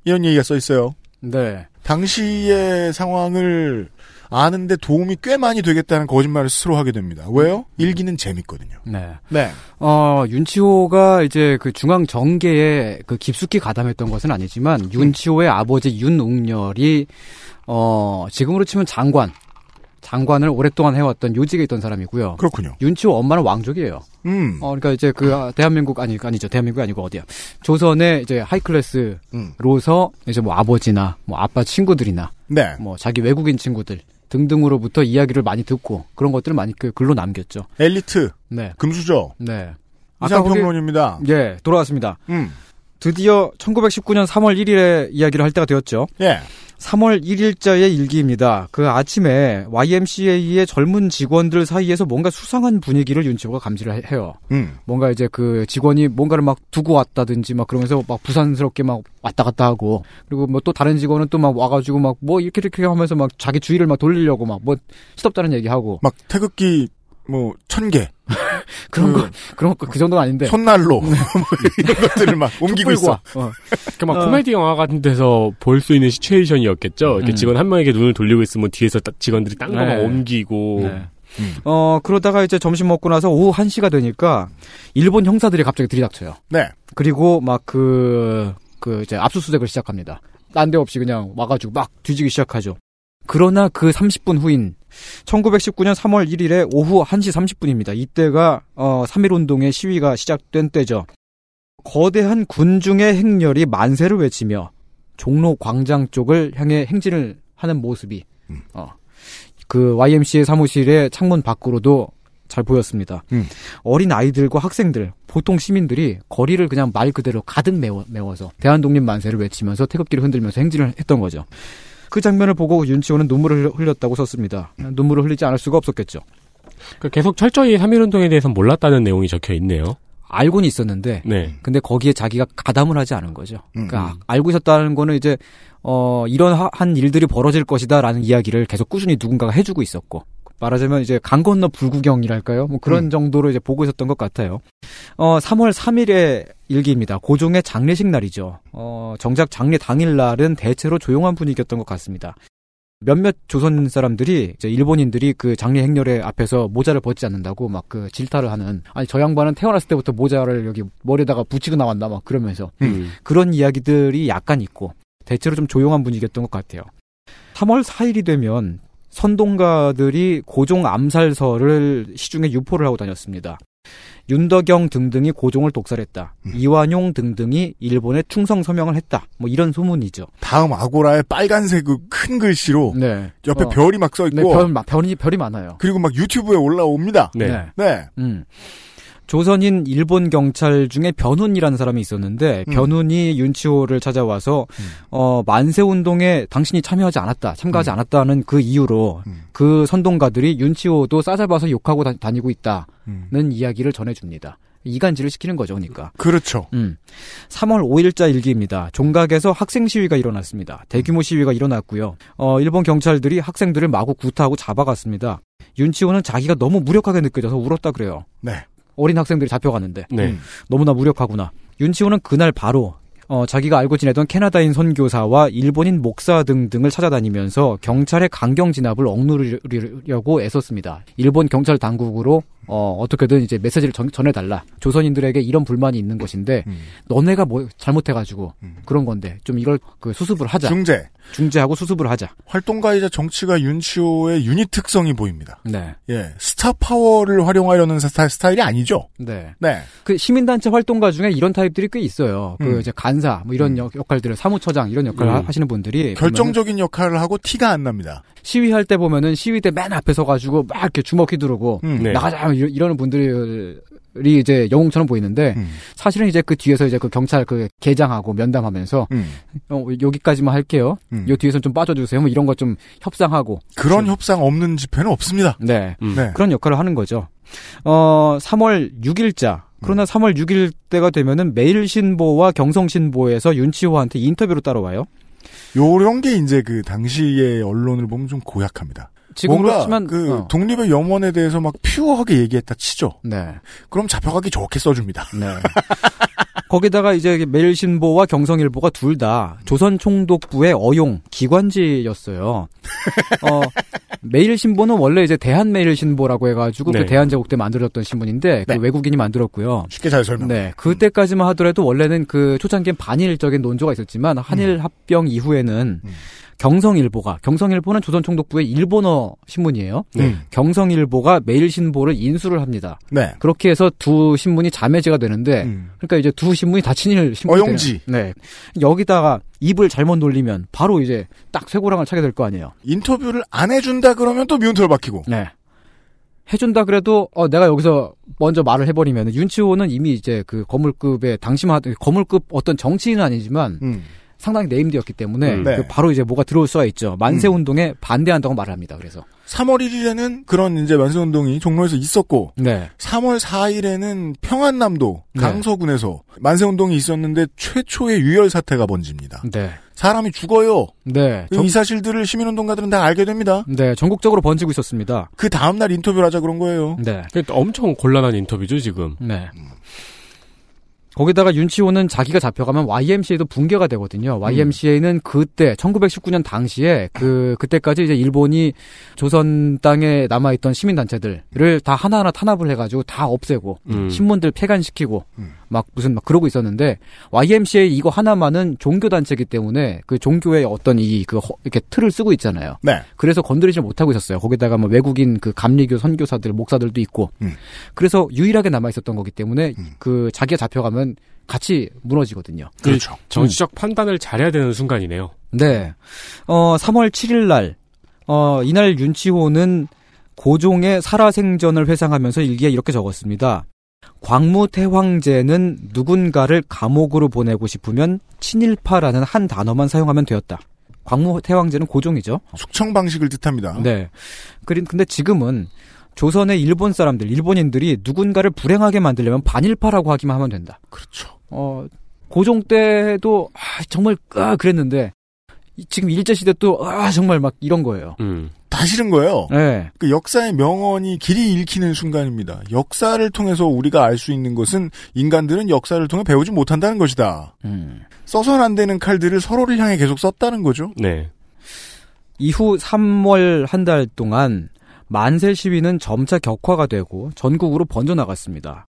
이런 얘기가 써 있어요. 네. 당시의 상황을 아는데 도움이 꽤 많이 되겠다는 거짓말을 스스로 하게 됩니다. 왜요? 일기는 재밌거든요. 네. 네. 어, 윤치호가 이제 그 중앙 정계에 그 깊숙이 가담했던 것은 아니지만 윤치호의 아버지 윤웅렬이 어, 지금으로 치면 장관 장관을 오랫동안 해왔던 요직에 있던 사람이고요. 그렇군요. 윤치호 엄마는 왕족이에요. 음. 어, 그러니까 이제 그 아, 대한민국 아니 아니죠 대한민국이 아니고 어디야 조선의 이제 하이클래스로서 이제 뭐 아버지나 뭐 아빠 친구들이나 네. 뭐 자기 외국인 친구들 등등으로부터 이야기를 많이 듣고 그런 것들을 많이 그 글로 남겼죠. 엘리트. 네. 금수저. 네. 이상평론입니다. 예, 돌아왔습니다. 음. 드디어 1919년 3월 1일에 이야기를 할 때가 되었죠. 예. 3월 1일자의 일기입니다. 그 아침에 YMCA의 젊은 직원들 사이에서 뭔가 수상한 분위기를 윤치호가 감지를 해요. 음. 뭔가 이제 그 직원이 뭔가를 막 두고 왔다든지 막 그러면서 막 부산스럽게 막 왔다 갔다 하고 그리고 뭐 또 다른 직원은 또 막 와가지고 막 뭐 이렇게 이렇게 하면서 막 자기 주의를 막 돌리려고 막 뭐 시덥다는 얘기하고 막 태극기 뭐 천 개. 그런 그- 거 그런 거 그 정도는 아닌데 손난로 *laughs* 뭐 이런 것들을 막 옮기고 촛불과, 있어. 어. 그러니까 막 어. 코미디 영화 같은 데서 볼 수 있는 시츄에이션이었겠죠. 이렇게 음. 직원 한 명에게 눈을 돌리고 있으면 뒤에서 딱 직원들이 딴 거막 네. 옮기고. 네. 어 그러다가 이제 점심 먹고 나서 오후 1시가 되니까 일본 형사들이 갑자기 들이닥쳐요. 네. 그리고 막 그, 그, 이제 압수수색을 시작합니다. 딴데 없이 그냥 와가지고 막 뒤지기 시작하죠. 그러나 그 30분 후인 1919년 3월 1일에 오후 1시 30분입니다. 이때가, 어, 3.1운동의 시위가 시작된 때죠. 거대한 군중의 행렬이 만세를 외치며 종로 광장 쪽을 향해 행진을 하는 모습이, 어, 그 YMCA 사무실의 창문 밖으로도 잘 보였습니다. 음. 어린 아이들과 학생들, 보통 시민들이 거리를 그냥 말 그대로 가득 메워, 메워서 대한독립 만세를 외치면서 태극기를 흔들면서 행진을 했던 거죠. 그 장면을 보고 윤치호는 눈물을 흘- 흘렸다고 썼습니다. 눈물을 흘리지 않을 수가 없었겠죠. 그러니까 계속 철저히 3.1운동에 대해서 몰랐다는 내용이 적혀 있네요. 알고는 있었는데, 네. 근데 거기에 자기가 가담을 하지 않은 거죠. 음, 그러니까 알고 있었다는 거는 이제 어 이런 하- 한 일들이 벌어질 것이다라는 이야기를 계속 꾸준히 누군가가 해주고 있었고 말하자면 이제 강 건너 불구경이랄까요? 뭐 그런 음. 정도로 이제 보고 있었던 것 같아요. 어 3월 3일의 일기입니다. 고종의 장례식 날이죠. 어 정작 장례 당일 날은 대체로 조용한 분위기였던 것 같습니다. 몇몇 조선 사람들이 이제 일본인들이 그 장례 행렬의 앞에서 모자를 벗지 않는다고 막 그 질타를 하는 아니 저 양반은 태어났을 때부터 모자를 여기 머리에다가 붙이고 나왔나 막 그러면서 음. 그런 이야기들이 약간 있고 대체로 좀 조용한 분위기였던 것 같아요. 3월 4일이 되면 선동가들이 고종 암살설을 시중에 유포를 하고 다녔습니다. 윤덕영 등등이 고종을 독살했다. 이완용 등등이 일본에 충성 서명을 했다. 뭐 이런 소문이죠. 다음 아고라에 빨간색 그큰 글씨로 네. 옆에 어. 별이 막 써 있고 네, 별, 마- 별이, 별이 많아요. 그리고 막 유튜브에 올라옵니다. 네. 네. 음. 조선인 일본 경찰 중에 변훈이라는 사람이 있었는데 음. 변훈이 윤치호를 찾아와서 어 만세 운동에 당신이 참여하지 않았다, 참가하지 음. 않았다는 그 이유로 그 선동가들이 윤치호도 싸잡아서 욕하고 다, 니고 있다는 음. 이야기를 전해줍니다. 이간질을 시키는 거죠, 그러니까. 그렇죠. 음. 3월 5일자 일기입니다. 종각에서 학생 시위가 일어났습니다. 대규모 시위가 일어났고요. 어, 일본 경찰들이 학생들을 마구 구타하고 잡아갔습니다. 윤치호는 자기가 너무 무력하게 느껴져서 울었다 그래요. 네. 어린 학생들이 잡혀갔는데 네. 음. 너무나 무력하구나. 윤치호는 그날 바로 어, 자기가 알고 지내던 캐나다인 선교사와 일본인 목사 등등을 찾아다니면서 경찰의 강경 진압을 억누르려고 애썼습니다. 일본 경찰 당국으로 어, 어떻게든 이제 메시지를 전, 전해달라. 조선인들에게 이런 불만이 있는 것인데, 음. 너네가 뭐 잘못해가지고 그런 건데, 좀 이걸 그 수습을 하자. 중재. 중재하고 수습을 하자. 활동가이자 정치가 윤치호의 유닛 특성이 보입니다. 네. 예, 스타 파워를 활용하려는 스타, 스타일이 아니죠. 네. 네. 그 시민단체 활동가 중에 이런 타입들이 꽤 있어요. 그 음. 이제 간사, 뭐 이런 역, 역할들을, 사무처장 이런 역할을 음. 하- 하시는 분들이. 결정적인 역할을 하고 티가 안 납니다. 시위할 때 보면은 시위대 맨 앞에 서가지고 막 이렇게 주먹 휘두르고 음. 네. 나가자 이러- 이러는 분들이 이제 영웅처럼 보이는데 음. 사실은 이제 그 뒤에서 이제 그 경찰 그 계장하고 면담하면서 음. 어, 여기까지만 할게요. 음. 요 뒤에서 좀 빠져주세요. 뭐 이런 거좀 협상하고 그런 협상 없는 집회는 없습니다. 네. 음. 네. 그런 역할을 하는 거죠. 어, 3월 6일자. 그러나 3월 6일 때가 되면은 매일신보와 경성신보에서 윤치호한테 인터뷰로 따라와요. 요런 게 이제 그 당시의 언론을 보면 좀 고약합니다. 지금 그렇지만 그 어. 독립의 염원에 대해서 막 퓨어하게 얘기했다 치죠. 네. 그럼 잡혀가기 좋게 써줍니다. 네. *laughs* 거기다가 이제 매일신보와 경성일보가 둘 다 조선 총독부의 어용 기관지였어요. *laughs* 어, 매일신보는 원래 이제 대한매일신보라고 해가지고 네. 그 대한제국 때 만들었던 신문인데 네. 그 외국인이 만들었고요. 쉽게 잘 설명. 네, 그때까지만 하더라도 원래는 그 초창기엔 반일적인 논조가 있었지만 한일 합병 이후에는 음. 경성일보가 경성일보는 조선총독부의 일본어 신문이에요. 네. 경성일보가 매일신보를 인수를 합니다. 네. 그렇게 해서 두 신문이 자매제가 되는데 음. 그러니까 이제 두 신문이 다 친일 신문이 어용지. 되는- 네. 여기다가 입을 잘못 놀리면 바로 이제 딱 쇠고랑을 차게 될 거 아니에요. 인터뷰를 안 해준다 그러면 또 미운털 박히고. 네. 해준다 그래도 어 내가 여기서 먼저 말을 해버리면 윤치호는 이미 이제 그 거물급의 당시만 거물급 어떤 정치인은 아니지만 음. 상당히 네임드였기 때문에 음. 네. 그 바로 이제 뭐가 들어올 수가 있죠. 만세 운동에 반대한다고 말을 합니다. 그래서 3월 1일에는 그런 이제 만세 운동이 종로에서 있었고, 네. 3월 4일에는 평안남도 네. 강서군에서 만세 운동이 있었는데 최초의 유혈 사태가 번집니다. 네. 사람이 죽어요. 네. 이 사실들을 시민운동가들은 다 알게 됩니다. 네, 전국적으로 번지고 있었습니다. 그 다음날 인터뷰를 하자 그런 거예요. 네. 또 엄청 곤란한 인터뷰죠 지금. 네. 거기다가 윤치호는 자기가 잡혀가면 YMCA도 붕괴가 되거든요. YMCA는 그때 1919년 당시에 그 그때까지 이제 일본이 조선 땅에 남아 있던 시민 단체들을 다 하나하나 탄압을 해 가지고 다 없애고 음. 신문들 폐간시키고 음. 막 무슨 막 그러고 있었는데 YMCA 이거 하나만은 종교 단체이기 때문에 그 종교의 어떤 이 그 이렇게 틀을 쓰고 있잖아요. 네. 그래서 건드리지 못하고 있었어요. 거기다가 뭐 외국인 그 감리교 선교사들, 목사들도 있고. 음. 그래서 유일하게 남아 있었던 거기 때문에 음. 그 자기가 잡혀가면 같이 무너지거든요. 그렇죠. 정치적 판단을 잘해야 되는 순간이네요. 네. 어, 3월 7일 날, 어, 이날 윤치호는 고종의 살아생전을 회상하면서 일기에 이렇게 적었습니다. 광무태황제는 누군가를 감옥으로 보내고 싶으면 친일파라는 한 단어만 사용하면 되었다. 광무태황제는 고종이죠. 숙청 방식을 뜻합니다. 네. 그린 근데 지금은 조선의 일본 사람들, 일본인들이 누군가를 불행하게 만들려면 반일파라고 하기만 하면 된다. 그렇죠. 어, 고종 때도 아, 정말 아, 그랬는데 이- 지금 일제 시대 또 아, 정말 막 이런 거예요. 음. 다 싫은 거예요. 네. 그 역사의 명언이 길이 읽히는 순간입니다. 역사를 통해서 우리가 알 수 있는 것은 인간들은 역사를 통해 배우지 못한다는 것이다. 음. 써선 안 되는 칼들을 서로를 향해 계속 썼다는 거죠. 네. 이후 3월 한 달 동안 만세 시위는 점차 격화가 되고 전국으로 번져 나갔습니다.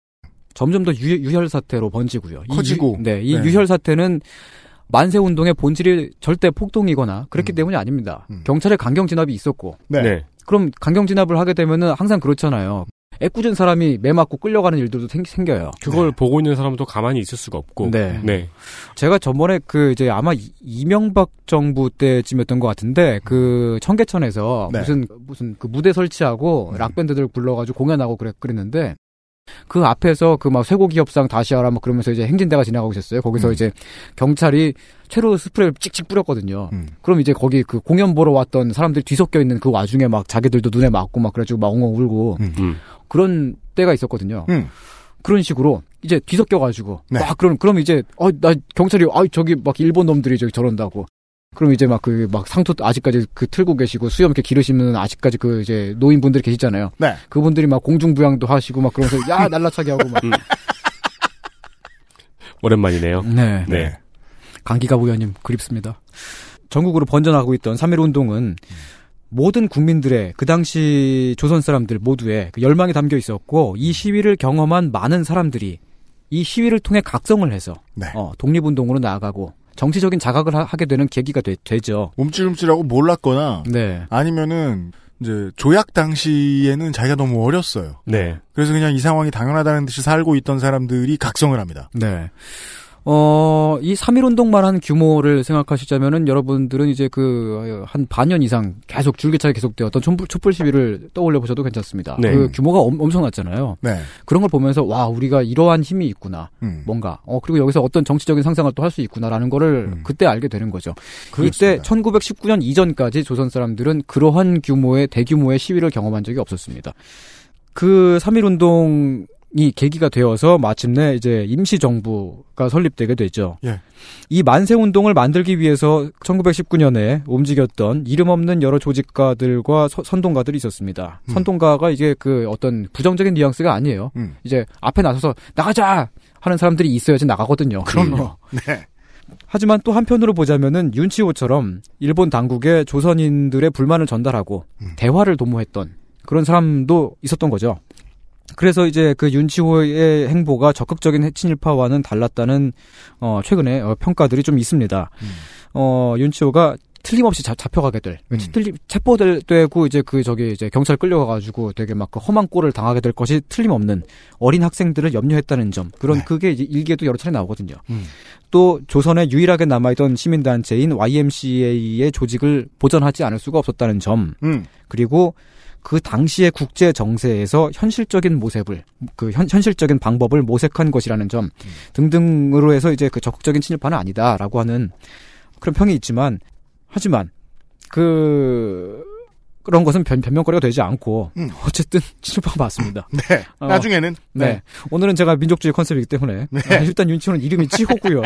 점점 더 유, 혈 사태로 번지고요. 이 커지고. 유- 네, 이 네. 유혈 사태는 만세 운동의 본질이 절대 폭동이거나 그랬기 음. 때문이 아닙니다. 음. 경찰의 강경 진압이 있었고 네. 네. 그럼 강경 진압을 하게 되면은 항상 그렇잖아요. 애꿎은 사람이 매 맞고 끌려가는 일들도 생, 생겨요. 그걸 보고 있는 사람도 가만히 있을 수가 없고. 네. 네. 제가 저번에 그 이제 아마 이- 이명박 정부 때쯤이었던 것 같은데 그 청계천에서 네. 무슨 무슨 그 무대 설치하고 음. 락 밴드들 불러가지고 공연하고 그랬 그랬는데 그 앞에서 그 막 쇠고기 협상 다시 하라 막 그러면서 이제 행진대가 지나가고 있었어요. 거기서 음. 이제 경찰이 최루 스프레이를 찍찍 뿌렸거든요. 음. 그럼 이제 거기 그 공연 보러 왔던 사람들이 뒤섞여 있는 그 와중에 막 자기들도 눈에 맞고 막 그래가지고 막 엉엉 울고 음. 음. 그런 때가 있었거든요. 음. 그런 식으로 이제 뒤섞여가지고 네. 막 그럼 그럼 이제 어나 경찰이 아 저기 막 일본 놈들이 저기 저런다고 그럼 이제 막 그막 상투 아직까지 그 틀고 계시고 수염 이렇게 기르시는 아직까지 그 이제 노인분들이 계시잖아요. 네. 그분들이 막 공중부양도 하시고 막 그러면서 야 날라차게 하고 막. *laughs* 오랜만이네요. 네. 네. 강기가 부연님 그립습니다. 전국으로 번져나가고 있던 3.1 운동은 모든 국민들의 그 당시 조선 사람들 모두의 그 열망이 담겨 있었고 이 시위를 경험한 많은 사람들이 이 시위를 통해 각성을 해서 네. 어, 독립운동으로 나아가고 정치적인 자각을 하, 게 되는 계기가 되, 죠 움찔움찔하고 몰랐거나 네. 아니면은 이제 조약 당시에는 자기가 너무 어렸어요. 네. 그래서 그냥 이 상황이 당연하다는 듯이 살고 있던 사람들이 각성을 합니다. 네. 어, 이 3.1운동만 한 규모를 생각하시자면은 여러분들은 이제 그, 한 반년 이상 계속 줄기차게 계속되었던 촛불, 촛불 시위를 떠올려 보셔도 괜찮습니다. 네. 그 규모가 엄, 엄청났잖아요. 네. 그런 걸 보면서, 와, 우리가 이러한 힘이 있구나. 음. 뭔가. 어, 그리고 여기서 어떤 정치적인 상상을 또 할 수 있구나라는 거를 음. 그때 알게 되는 거죠. 그렇습니다. 이때 1919년 이전까지 조선 사람들은 그러한 규모의, 대규모의 시위를 경험한 적이 없었습니다. 그 3.1운동 이 계기가 되어서 마침내 이제 임시 정부가 설립되게 되죠. 예. 이 만세 운동을 만들기 위해서 1919년에 움직였던 이름 없는 여러 조직가들과 서- 선동가들이 있었습니다. 음. 선동가가 이게 그 어떤 부정적인 뉘앙스가 아니에요. 음. 이제 앞에 나서서 나가자! 하는 사람들이 있어야지 나가거든요. 그럼요. 네. 하지만 또 한편으로 보자면은 윤치호처럼 일본 당국에 조선인들의 불만을 전달하고 음. 대화를 도모했던 그런 사람도 있었던 거죠. 그래서 이제 그 윤치호의 행보가 적극적인 친일파와는 달랐다는 어 최근에 어, 평가들이 좀 있습니다. 음. 어 윤치호가 틀림없이 잡, 잡혀가게 될, 음. 틀림 체포되고 이제 그 저기 이제 경찰 끌려가가지고 되게 막 그 험한 꼴을 당하게 될 것이 틀림없는 어린 학생들을 염려했다는 점 그런 네. 그게 이제 일기에도 여러 차례 나오거든요. 음. 또 조선에 유일하게 남아있던 시민단체인 YMCA의 조직을 보전하지 않을 수가 없었다는 점 음. 그리고 그 당시의 국제 정세에서 현실적인 모색을 그 현, 현실적인 방법을 모색한 것이라는 점 등등으로 해서 이제 그 적극적인 친일파는 아니다라고 하는 그런 평이 있지만 하지만 그 그런 것은 변, 변명거리가 되지 않고 음. 어쨌든 *laughs* 친일파가 맞습니다. 네. 어. 나중에는 네. 오늘은 제가 민족주의 컨셉이기 때문에 네. 아, 일단 윤치호는 이름이 치호고요.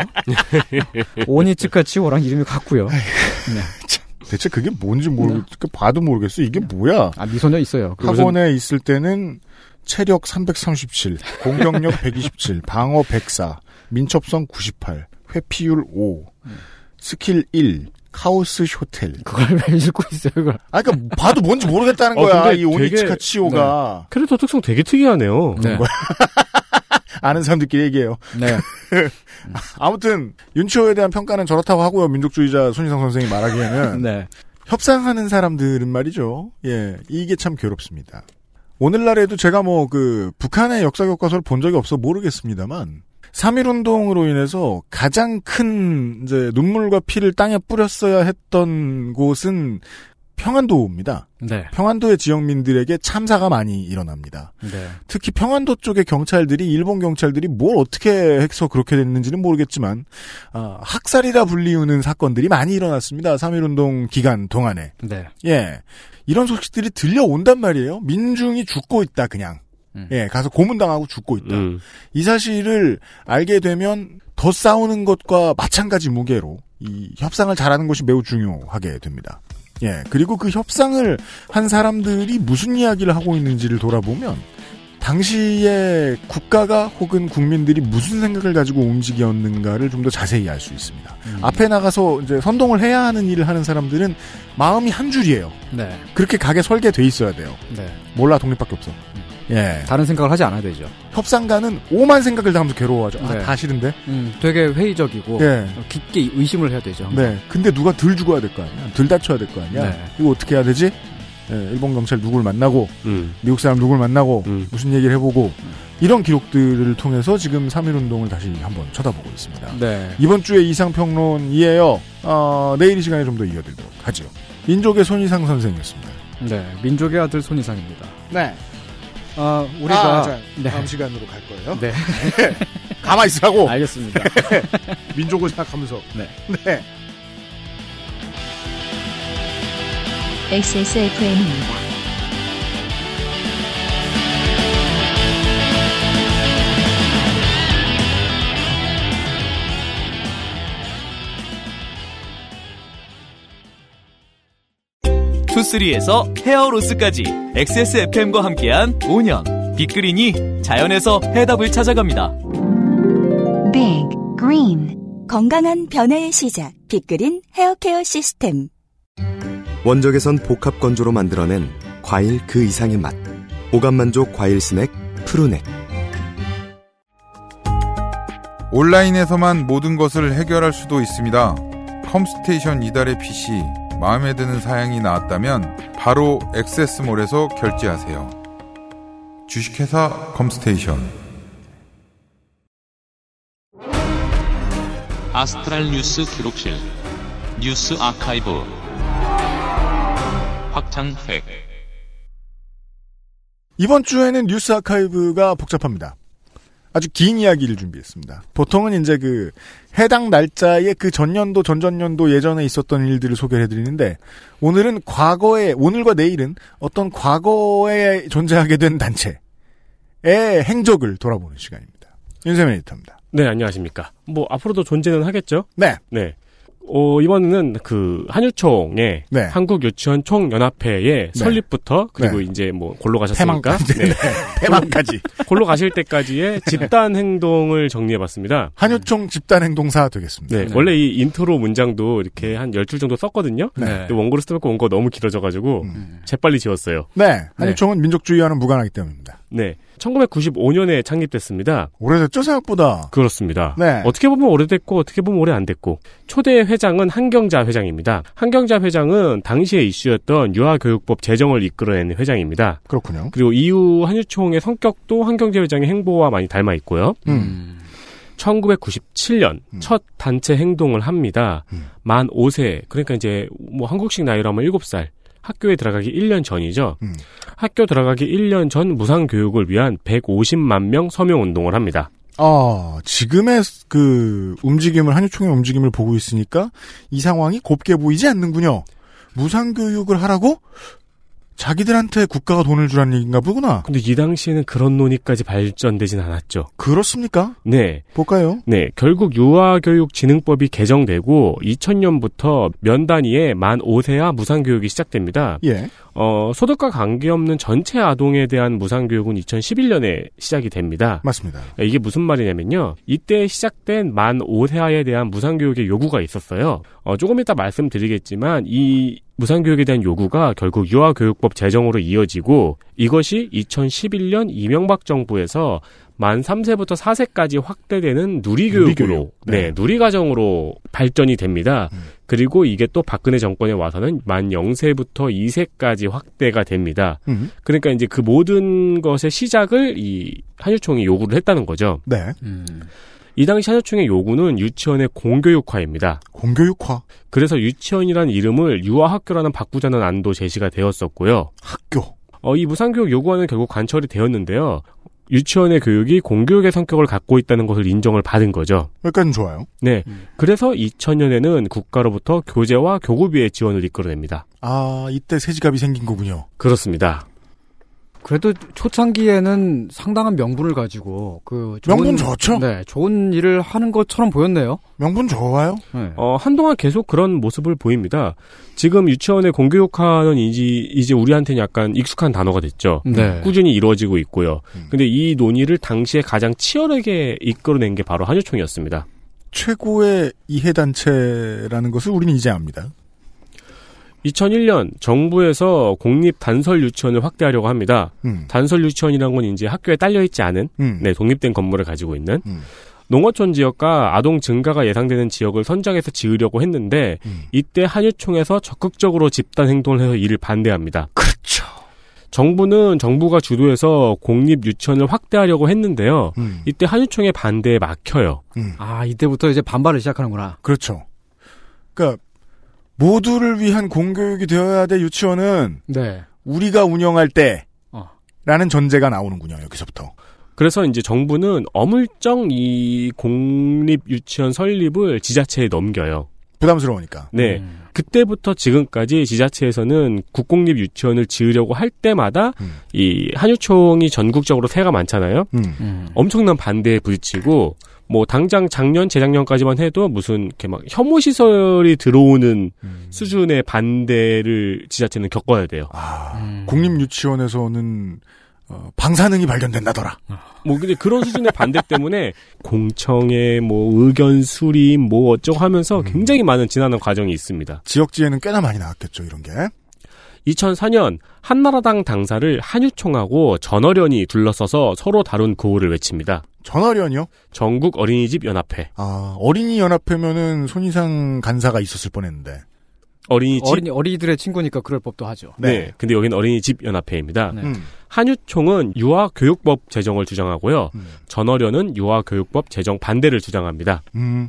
*laughs* 오니츠카 치호랑 이름이 같고요. 대체 그게 뭔지 모르, 그 봐도 모르겠어. 이게 뭐야? 아 미소녀 있어요. 학원에 있을 때는 체력 337, 공격력 127, *laughs* 방어 104, 민첩성 98, 회피율 5, 스킬 1, 카오스 쇼텔. 그걸 왜 읽고 있어요, 그걸? 아, 그니까, 봐도 뭔지 모르겠다는 *laughs* 어, 거야, 이 오니츠카 치오가. 캐릭터 특성 되게 특이하네요. 네. *laughs* 아는 사람들끼리 얘기해요. 네. *laughs* 아무튼, 윤치호에 대한 평가는 저렇다고 하고요, 민족주의자 손이상 선생이 말하기에는. *laughs* 네. 협상하는 사람들은 말이죠. 예, 이게 참 괴롭습니다. 오늘날에도 제가 뭐 그 북한의 역사 교과서를 본 적이 없어 모르겠습니다만 3.1 운동으로 인해서 가장 큰 이제 눈물과 피를 땅에 뿌렸어야 했던 곳은 평안도입니다. 네. 평안도의 지역민들에게 참사가 많이 일어납니다. 네. 특히 평안도 쪽의 경찰들이 일본 경찰들이 뭘 어떻게 해서 그렇게 됐는지는 모르겠지만 아, 학살이라 불리우는 사건들이 많이 일어났습니다. 3.1운동 기간 동안에. 네. 예. 이런 소식들이 들려온단 말이에요. 민중이 죽고 있다, 그냥. 음. 예, 가서 고문당하고 죽고 있다. 음. 이 사실을 알게 되면 더 싸우는 것과 마찬가지 무게로 이 협상을 잘하는 것이 매우 중요하게 됩니다. 예, 그리고 그 협상을 한 사람들이 무슨 이야기를 하고 있는지를 돌아보면 당시에 국가가 혹은 국민들이 무슨 생각을 가지고 움직였는가를 좀 더 자세히 알 수 있습니다. 음. 앞에 나가서 이제 선동을 해야 하는 일을 하는 사람들은 마음이 한 줄이에요. 네. 그렇게 가게 설계돼 있어야 돼요. 네. 몰라 독립밖에 없어. 예. 다른 생각을 하지 않아야 되죠. 협상가는 오만 생각을 다 하면서 괴로워하죠. 아, 네. 다 싫은데? 음, 되게 회의적이고 예. 어, 깊게 의심을 해야 되죠. 네. 근데 누가 덜 죽어야 될 거 아니야. 덜 다쳐야 될 거 아니야. 네. 이거 어떻게 해야 되지? 예, 일본 경찰 누굴 만나고, 음. 미국 사람 누굴 만나고, 음. 무슨 얘기를 해보고, 이런 기록들을 통해서 지금 3.1 운동을 다시 한번 쳐다보고 있습니다. 네. 이번 주에 이상평론이에요. 어, 내일 이 시간에 좀 더 이어드리도록 하죠. 민족의 손이상 선생이었습니다. 네. 민족의 아들 손이상입니다. 네. 아, 우리가 아, 자, 네. 다음 시간으로 갈 거예요. 네. *laughs* 가만 있으라고. 알겠습니다. *laughs* 민족을 생각하면서. 네. 네. XSFM입니다. 투쓰리에서 헤어로스까지 XSFM과 함께한 5년 빅그린이 자연에서 해답을 찾아갑니다. Big Green 건강한 변화의 시작 빅그린 헤어케어 시스템 원적에선 복합 건조로 만들어낸 과일 그 이상의 맛. 오감 만족 과일 스낵 푸르넥. 온라인에서만 모든 것을 해결할 수도 있습니다. 컴스테이션 이달의 PC 마음에 드는 사양이 나왔다면 바로 액세스몰에서 결제하세요. 주식회사 컴스테이션 아스트랄 뉴스 기록실 뉴스 아카이브 확장팩 이번 주에는 뉴스 아카이브가 복잡합니다. 아주 긴 이야기를 준비했습니다. 보통은 이제 그 해당 날짜의 그 전년도 전전년도 예전에 있었던 일들을 소개를 해드리는데 오늘은 과거에 오늘과 내일은 어떤 과거에 존재하게 된 단체의 행적을 돌아보는 시간입니다. 윤세민 에디터입니다. 네, 안녕하십니까. 뭐, 앞으로도 존재는 하겠죠? 네. 네. 어, 이번에는 그, 한유총의 네. 한국 유치원 총연합회의 설립부터, 그리고 네. 이제 뭐, 골로 가셨으니까. 태만까지. 네. 태만까지. *laughs* 골로 가실 때까지의 집단 행동을 정리해 봤습니다. 한유총 집단 행동사 되겠습니다. 네, 원래 이 인트로 문장도 이렇게 한 10줄 정도 썼거든요. 네. 원고를 쓰다 원고가 너무 길어져 가지고, 재빨리 지웠어요. 네. 한유총은 민족주의와는 무관하기 때문입니다. 네. 1995년에 창립됐습니다. 오래됐죠, 생각보다. 그렇습니다. 네. 어떻게 보면 오래됐고 어떻게 보면 오래 안 됐고 초대 회장은 한경자 회장입니다. 한경자 회장은 당시의 이슈였던 유아교육법 제정을 이끌어낸 회장입니다. 그렇군요. 그리고 이후 한유총의 성격도 한경자 회장의 행보와 많이 닮아 있고요. 음. 1997년 첫 단체 행동을 합니다. 음. 만 5세 그러니까 이제 뭐 한국식 나이로 하면 7살 학교에 들어가기 1년 전이죠. 음. 학교 들어가기 1년 전 무상 교육을 위한 150만 명 서명 운동을 합니다. 아, 지금의 그 움직임을, 한유총의 움직임을 보고 있으니까 이 상황이 곱게 보이지 않는군요. 무상 교육을 하라고? 자기들한테 국가가 돈을 주라는 얘기인가 보구나. 근데 이 당시에는 그런 논의까지 발전되진 않았죠. 그렇습니까? 네. 볼까요? 네. 결국 유아교육진흥법이 개정되고 2000년부터 면 단위의 만 5세야 무상교육이 시작됩니다. 예. 어, 소득과 관계없는 전체 아동에 대한 무상교육은 2011년에 시작이 됩니다. 맞습니다. 이게 무슨 말이냐면요. 이때 시작된 만 5세아에 대한 무상교육의 요구가 있었어요. 어, 조금 이따 말씀드리겠지만 이 무상교육에 대한 요구가 결국 유아교육법 제정으로 이어지고 이것이 2011년 이명박 정부에서 만 3세부터 4세까지 확대되는 누리교육으로 누리교육. 네. 네, 누리과정으로 발전이 됩니다. 그리고 이게 또 박근혜 정권에 와서는 만 0세부터 2세까지 확대가 됩니다. 음. 그러니까 이제 그 모든 것의 시작을 이 한유총이 요구를 했다는 거죠. 네. 이 당시 한유총의 요구는 유치원의 공교육화입니다. 공교육화. 그래서 유치원이라는 이름을 유아학교라는 바꾸자는 안도 제시가 되었었고요. 학교. 어, 이 무상교육 요구안은 결국 관철이 되었는데요. 유치원의 교육이 공교육의 성격을 갖고 있다는 것을 인정을 받은 거죠. 여기까지는 좋아요. 네. 그래서 2000년에는 국가로부터 교재와 교구비의 지원을 이끌어냅니다. 아, 이때 세지갑이 생긴 거군요. 그렇습니다. 그래도 초창기에는 상당한 명분을 가지고 그 좋은- 명분 좋죠? 네, 좋은 일을 하는 것처럼 보였네요. 명분 좋아요? 네. 어, 한동안 계속 그런 모습을 보입니다. 지금 유치원의 공교육화는 이제, 이제 우리한테는 약간 익숙한 단어가 됐죠. 네. 꾸준히 이루어지고 있고요. 근데 이 논의를 당시에 가장 치열하게 이끌어낸 게 바로 한유총이었습니다. 최고의 이해단체라는 것을 우리는 이제 압니다. 2001년 정부에서 공립 단설 유치원을 확대하려고 합니다. 음. 단설 유치원이라는 건 이제 학교에 딸려 있지 않은 음. 네, 독립된 건물을 가지고 있는 음. 농어촌 지역과 아동 증가가 예상되는 지역을 선정해서 지으려고 했는데 음. 이때 한유총에서 적극적으로 집단 행동을 해서 이를 반대합니다. 그렇죠. 정부는 정부가 주도해서 공립 유치원을 확대하려고 했는데요. 음. 이때 한유총의 반대에 막혀요. 음. 아, 이때부터 이제 반발을 시작하는구나. 그렇죠. 그러니까 모두를 위한 공교육이 되어야 될 유치원은 네. 우리가 운영할 때 어. 라는 전제가 나오는군요. 여기서부터. 그래서 이제 정부는 어물쩡 이 공립 유치원 설립을 지자체에 넘겨요. 부담스러우니까. 네. 음. 그때부터 지금까지 지자체에서는 국공립 유치원을 지으려고 할 때마다 음. 이 한유총이 전국적으로 세가 많잖아요. 음. 음. 엄청난 반대에 부딪히고 뭐 당장 작년 재작년까지만 해도 무슨 이렇게 막 혐오 시설이 들어오는 음. 수준의 반대를 지자체는 겪어야 돼요. 아, 음. 공립 유치원에서는 어, 방사능이 발견된다더라. 뭐 근데 그런 수준의 반대 때문에 공청회 뭐 의견 수립 뭐 어쩌고 하면서 굉장히 많은 지나는 과정이 있습니다. 지역지에는 꽤나 많이 나왔겠죠, 이런 게. 2004년 한나라당 당사를 한유총하고 전어련이 둘러서서 서로 다룬 구호를 외칩니다. 전어련이요? 전국 어린이집 연합회. 아, 어린이 연합회면은 손이상 간사가 있었을 뻔했는데. 어린이집 어린이 어린이들의 친구니까 그럴 법도 하죠. 네. 근데 여기는 어린이집 연합회입니다. 네. 음. 한유총은 유아 교육법 제정을 주장하고요. 음. 전어련은 유아 교육법 제정 반대를 주장합니다. 음.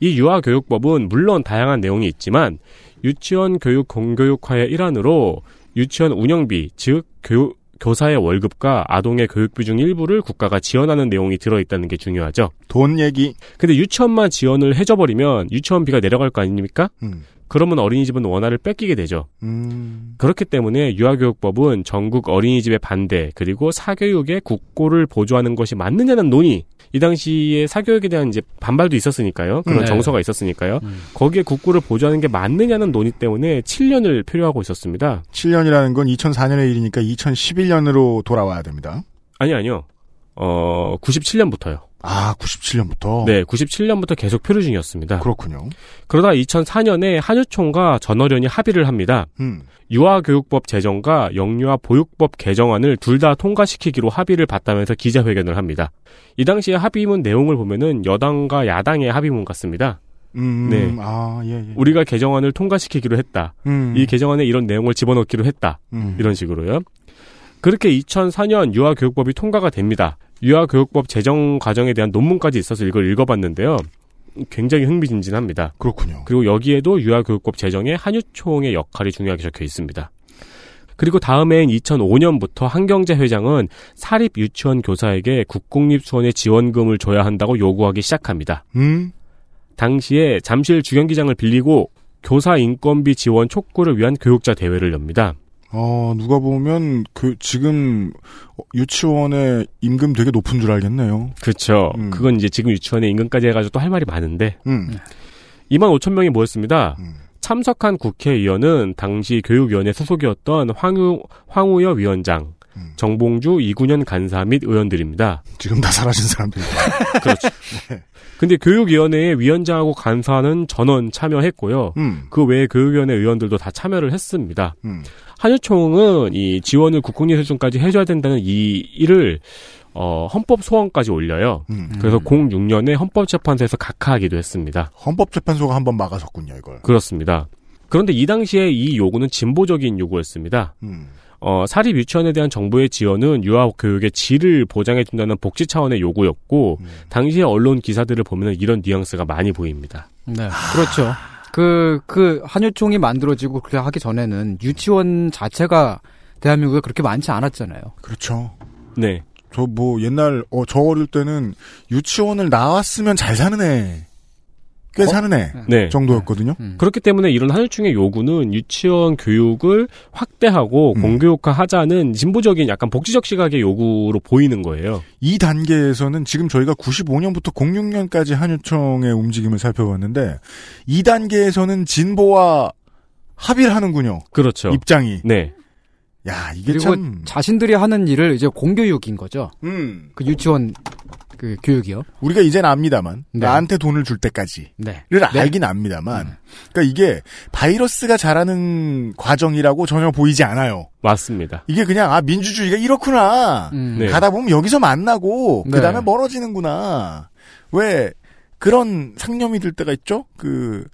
이 유아 교육법은 물론 다양한 내용이 있지만 유치원 교육 공교육화의 일환으로 유치원 운영비, 즉 교육 교사의 월급과 아동의 교육비 중 일부를 국가가 지원하는 내용이 들어있다는 게 중요하죠. 돈 얘기. 근데 유치원만 지원을 해줘버리면 유치원비가 내려갈 거 아닙니까? 음. 그러면 어린이집은 원화를 뺏기게 되죠. 음. 그렇기 때문에 유아교육법은 전국 어린이집의 반대 그리고 사교육의 국고를 보조하는 것이 맞느냐는 논의. 이 당시에 사교육에 대한 이제 반발도 있었으니까요. 그런 네. 정서가 있었으니까요. 음. 거기에 국고를 보조하는 게 맞느냐는 논의 때문에 7년을 표류하고 있었습니다. 7년이라는 건 2004년의 일이니까 2011년으로 돌아와야 됩니다. 아니 아니요. 어 97년부터요. 아, 97년부터? 네, 97년부터 계속 표류 중이었습니다. 그렇군요. 그러다 2004년에 한유총과 전어련이 합의를 합니다. 음. 유아교육법 제정과 영유아 보육법 개정안을 둘 다 통과시키기로 합의를 봤다면서 기자회견을 합니다. 이 당시에 합의문 내용을 보면은 여당과 야당의 합의문 같습니다. 음. 네. 아, 예, 예. 우리가 개정안을 통과시키기로 했다. 음. 이 개정안에 이런 내용을 집어넣기로 했다. 음. 이런 식으로요. 그렇게 2004년 유아교육법이 통과가 됩니다. 유아교육법 제정 과정에 대한 논문까지 있어서 이걸 읽어봤는데요. 굉장히 흥미진진합니다. 그렇군요. 그리고 여기에도 유아교육법 제정에 한유총의 역할이 중요하게 적혀 있습니다. 그리고 다음해인 2005년부터 한경재 회장은 사립 유치원 교사에게 국공립수원의 지원금을 줘야 한다고 요구하기 시작합니다. 음. 당시에 잠실 주경기장을 빌리고 교사 인건비 지원 촉구를 위한 교육자 대회를 엽니다. 어, 누가 보면, 그, 지금, 유치원의 임금 되게 높은 줄 알겠네요. 그렇죠. 음. 그건 이제 지금 유치원의 임금까지 해가지고 또 할 말이 많은데 음. 2만 5천 명이 모였습니다. 음. 참석한 국회의원은 당시 교육위원회 소속이었던 황우, 황우여 위원장, 음. 정봉주 이군현 간사 및 의원들입니다. 지금 다 사라진 사람들. *laughs* 그렇죠. 근데 교육위원회의 위원장하고 간사는 전원 참여했고요. 음. 그 외에 교육위원회 의원들도 다 참여를 했습니다. 음. 한유총은 이 지원을 국공립 수준까지 해줘야 된다는 이 일을 어, 헌법 소원까지 올려요. 음. 그래서 06년에 헌법재판소에서 각하하기도 했습니다. 헌법재판소가 한번 막아섰군요, 이걸. 그렇습니다. 그런데 이 당시에 이 요구는 진보적인 요구였습니다. 음. 어, 사립 유치원에 대한 정부의 지원은 유아 교육의 질을 보장해 준다는 복지 차원의 요구였고, 음. 당시의 언론 기사들을 보면 이런 뉘앙스가 많이 보입니다. 네, 그렇죠. 그, 그, 한유총이 만들어지고 그렇게 하기 전에는 유치원 자체가 대한민국에 그렇게 많지 않았잖아요. 그렇죠. 네. 저 뭐 옛날 어 저 어릴 때는 유치원을 나왔으면 잘 사는 애. 꽤 어? 사는 애 네. 정도였거든요. 음. 그렇기 때문에 이런 한유총의 요구는 유치원 교육을 확대하고 음. 공교육화 하자는 진보적인 약간 복지적 시각의 요구로 보이는 거예요. 이 단계에서는 지금 저희가 95년부터 06년까지 한유총의 움직임을 살펴봤는데 이 단계에서는 진보와 합의를 하는군요. 그렇죠. 입장이. 네. 야, 이게 그리고 참 자신들이 하는 일을 이제 공교육인 거죠. 음. 그 유치원 그 교육이요. 우리가 이제는 압니다만 네. 나한테 돈을 줄 때까지를 네. 알긴 압니다만 그러니까 이게 바이러스가 자라는 과정이라고 전혀 보이지 않아요. 맞습니다. 이게 그냥 아 민주주의가 이렇구나. 음. 네. 가다 보면 여기서 만나고 네. 그다음에 멀어지는구나. 왜 그런 상념이 들 때가 있죠? 그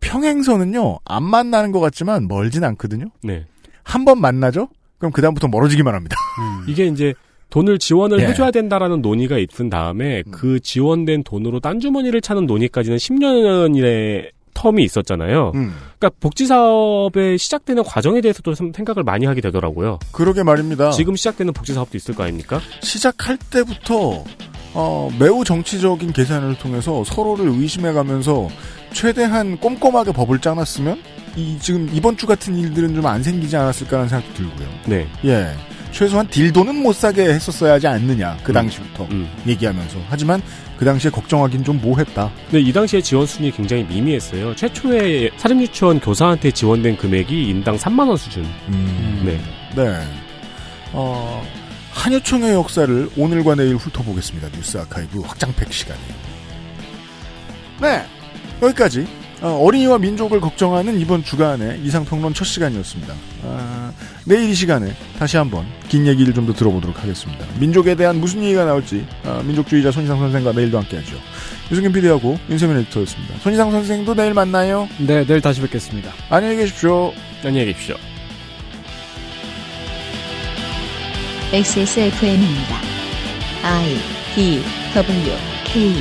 평행선은요 안 만나는 것 같지만 멀진 않거든요. 네. 한 번 만나죠? 그럼 그 다음부터 멀어지기만 합니다. 음. 이게 이제 돈을 지원을 예. 해줘야 된다라는 논의가 있은 다음에 음. 그 지원된 돈으로 딴 주머니를 차는 논의까지는 10년의 텀이 있었잖아요. 음, 그러니까 복지 사업의 시작되는 과정에 대해서도 좀 생각을 많이 하게 되더라고요. 그러게 말입니다. 지금 시작되는 복지 사업도 있을 거 아닙니까? 시작할 때부터 어, 매우 정치적인 계산을 통해서 서로를 의심해가면서 최대한 꼼꼼하게 법을 짜놨으면 이 지금 이번 주 같은 일들은 좀 안 생기지 않았을까라는 생각이 들고요. 네. 예. 최소한 딜도는 못 사게 했었어야 하지 않느냐. 그 음. 당시부터. 음. 얘기하면서. 하지만 그 당시에 걱정하긴 좀 뭐했다. 근데 이 당시에 지원 수준이 굉장히 미미했어요. 최초에 사립유치원 교사한테 지원된 금액이 인당 3만 원 수준. 음. 네. 네. 어, 한유총의 역사를 오늘과 내일 훑어보겠습니다. 뉴스 아카이브 확장팩 시간이에요. 네, 여기까지 어, 어린이와 민족을 걱정하는 이번 주간의 이상평론 첫 시간이었습니다. 아, 내일 이 시간에 다시 한번 긴 얘기를 좀 더 들어보도록 하겠습니다. 민족에 대한 무슨 얘기가 나올지 아, 민족주의자 손희상 선생과 내일도 함께하죠. 유승균 PD하고 윤세민 에디터였습니다. 손희상 선생도 내일 만나요. 네, 내일 다시 뵙겠습니다. 안녕히 계십시오. 안녕히 계십시오. XSFM입니다. I D W K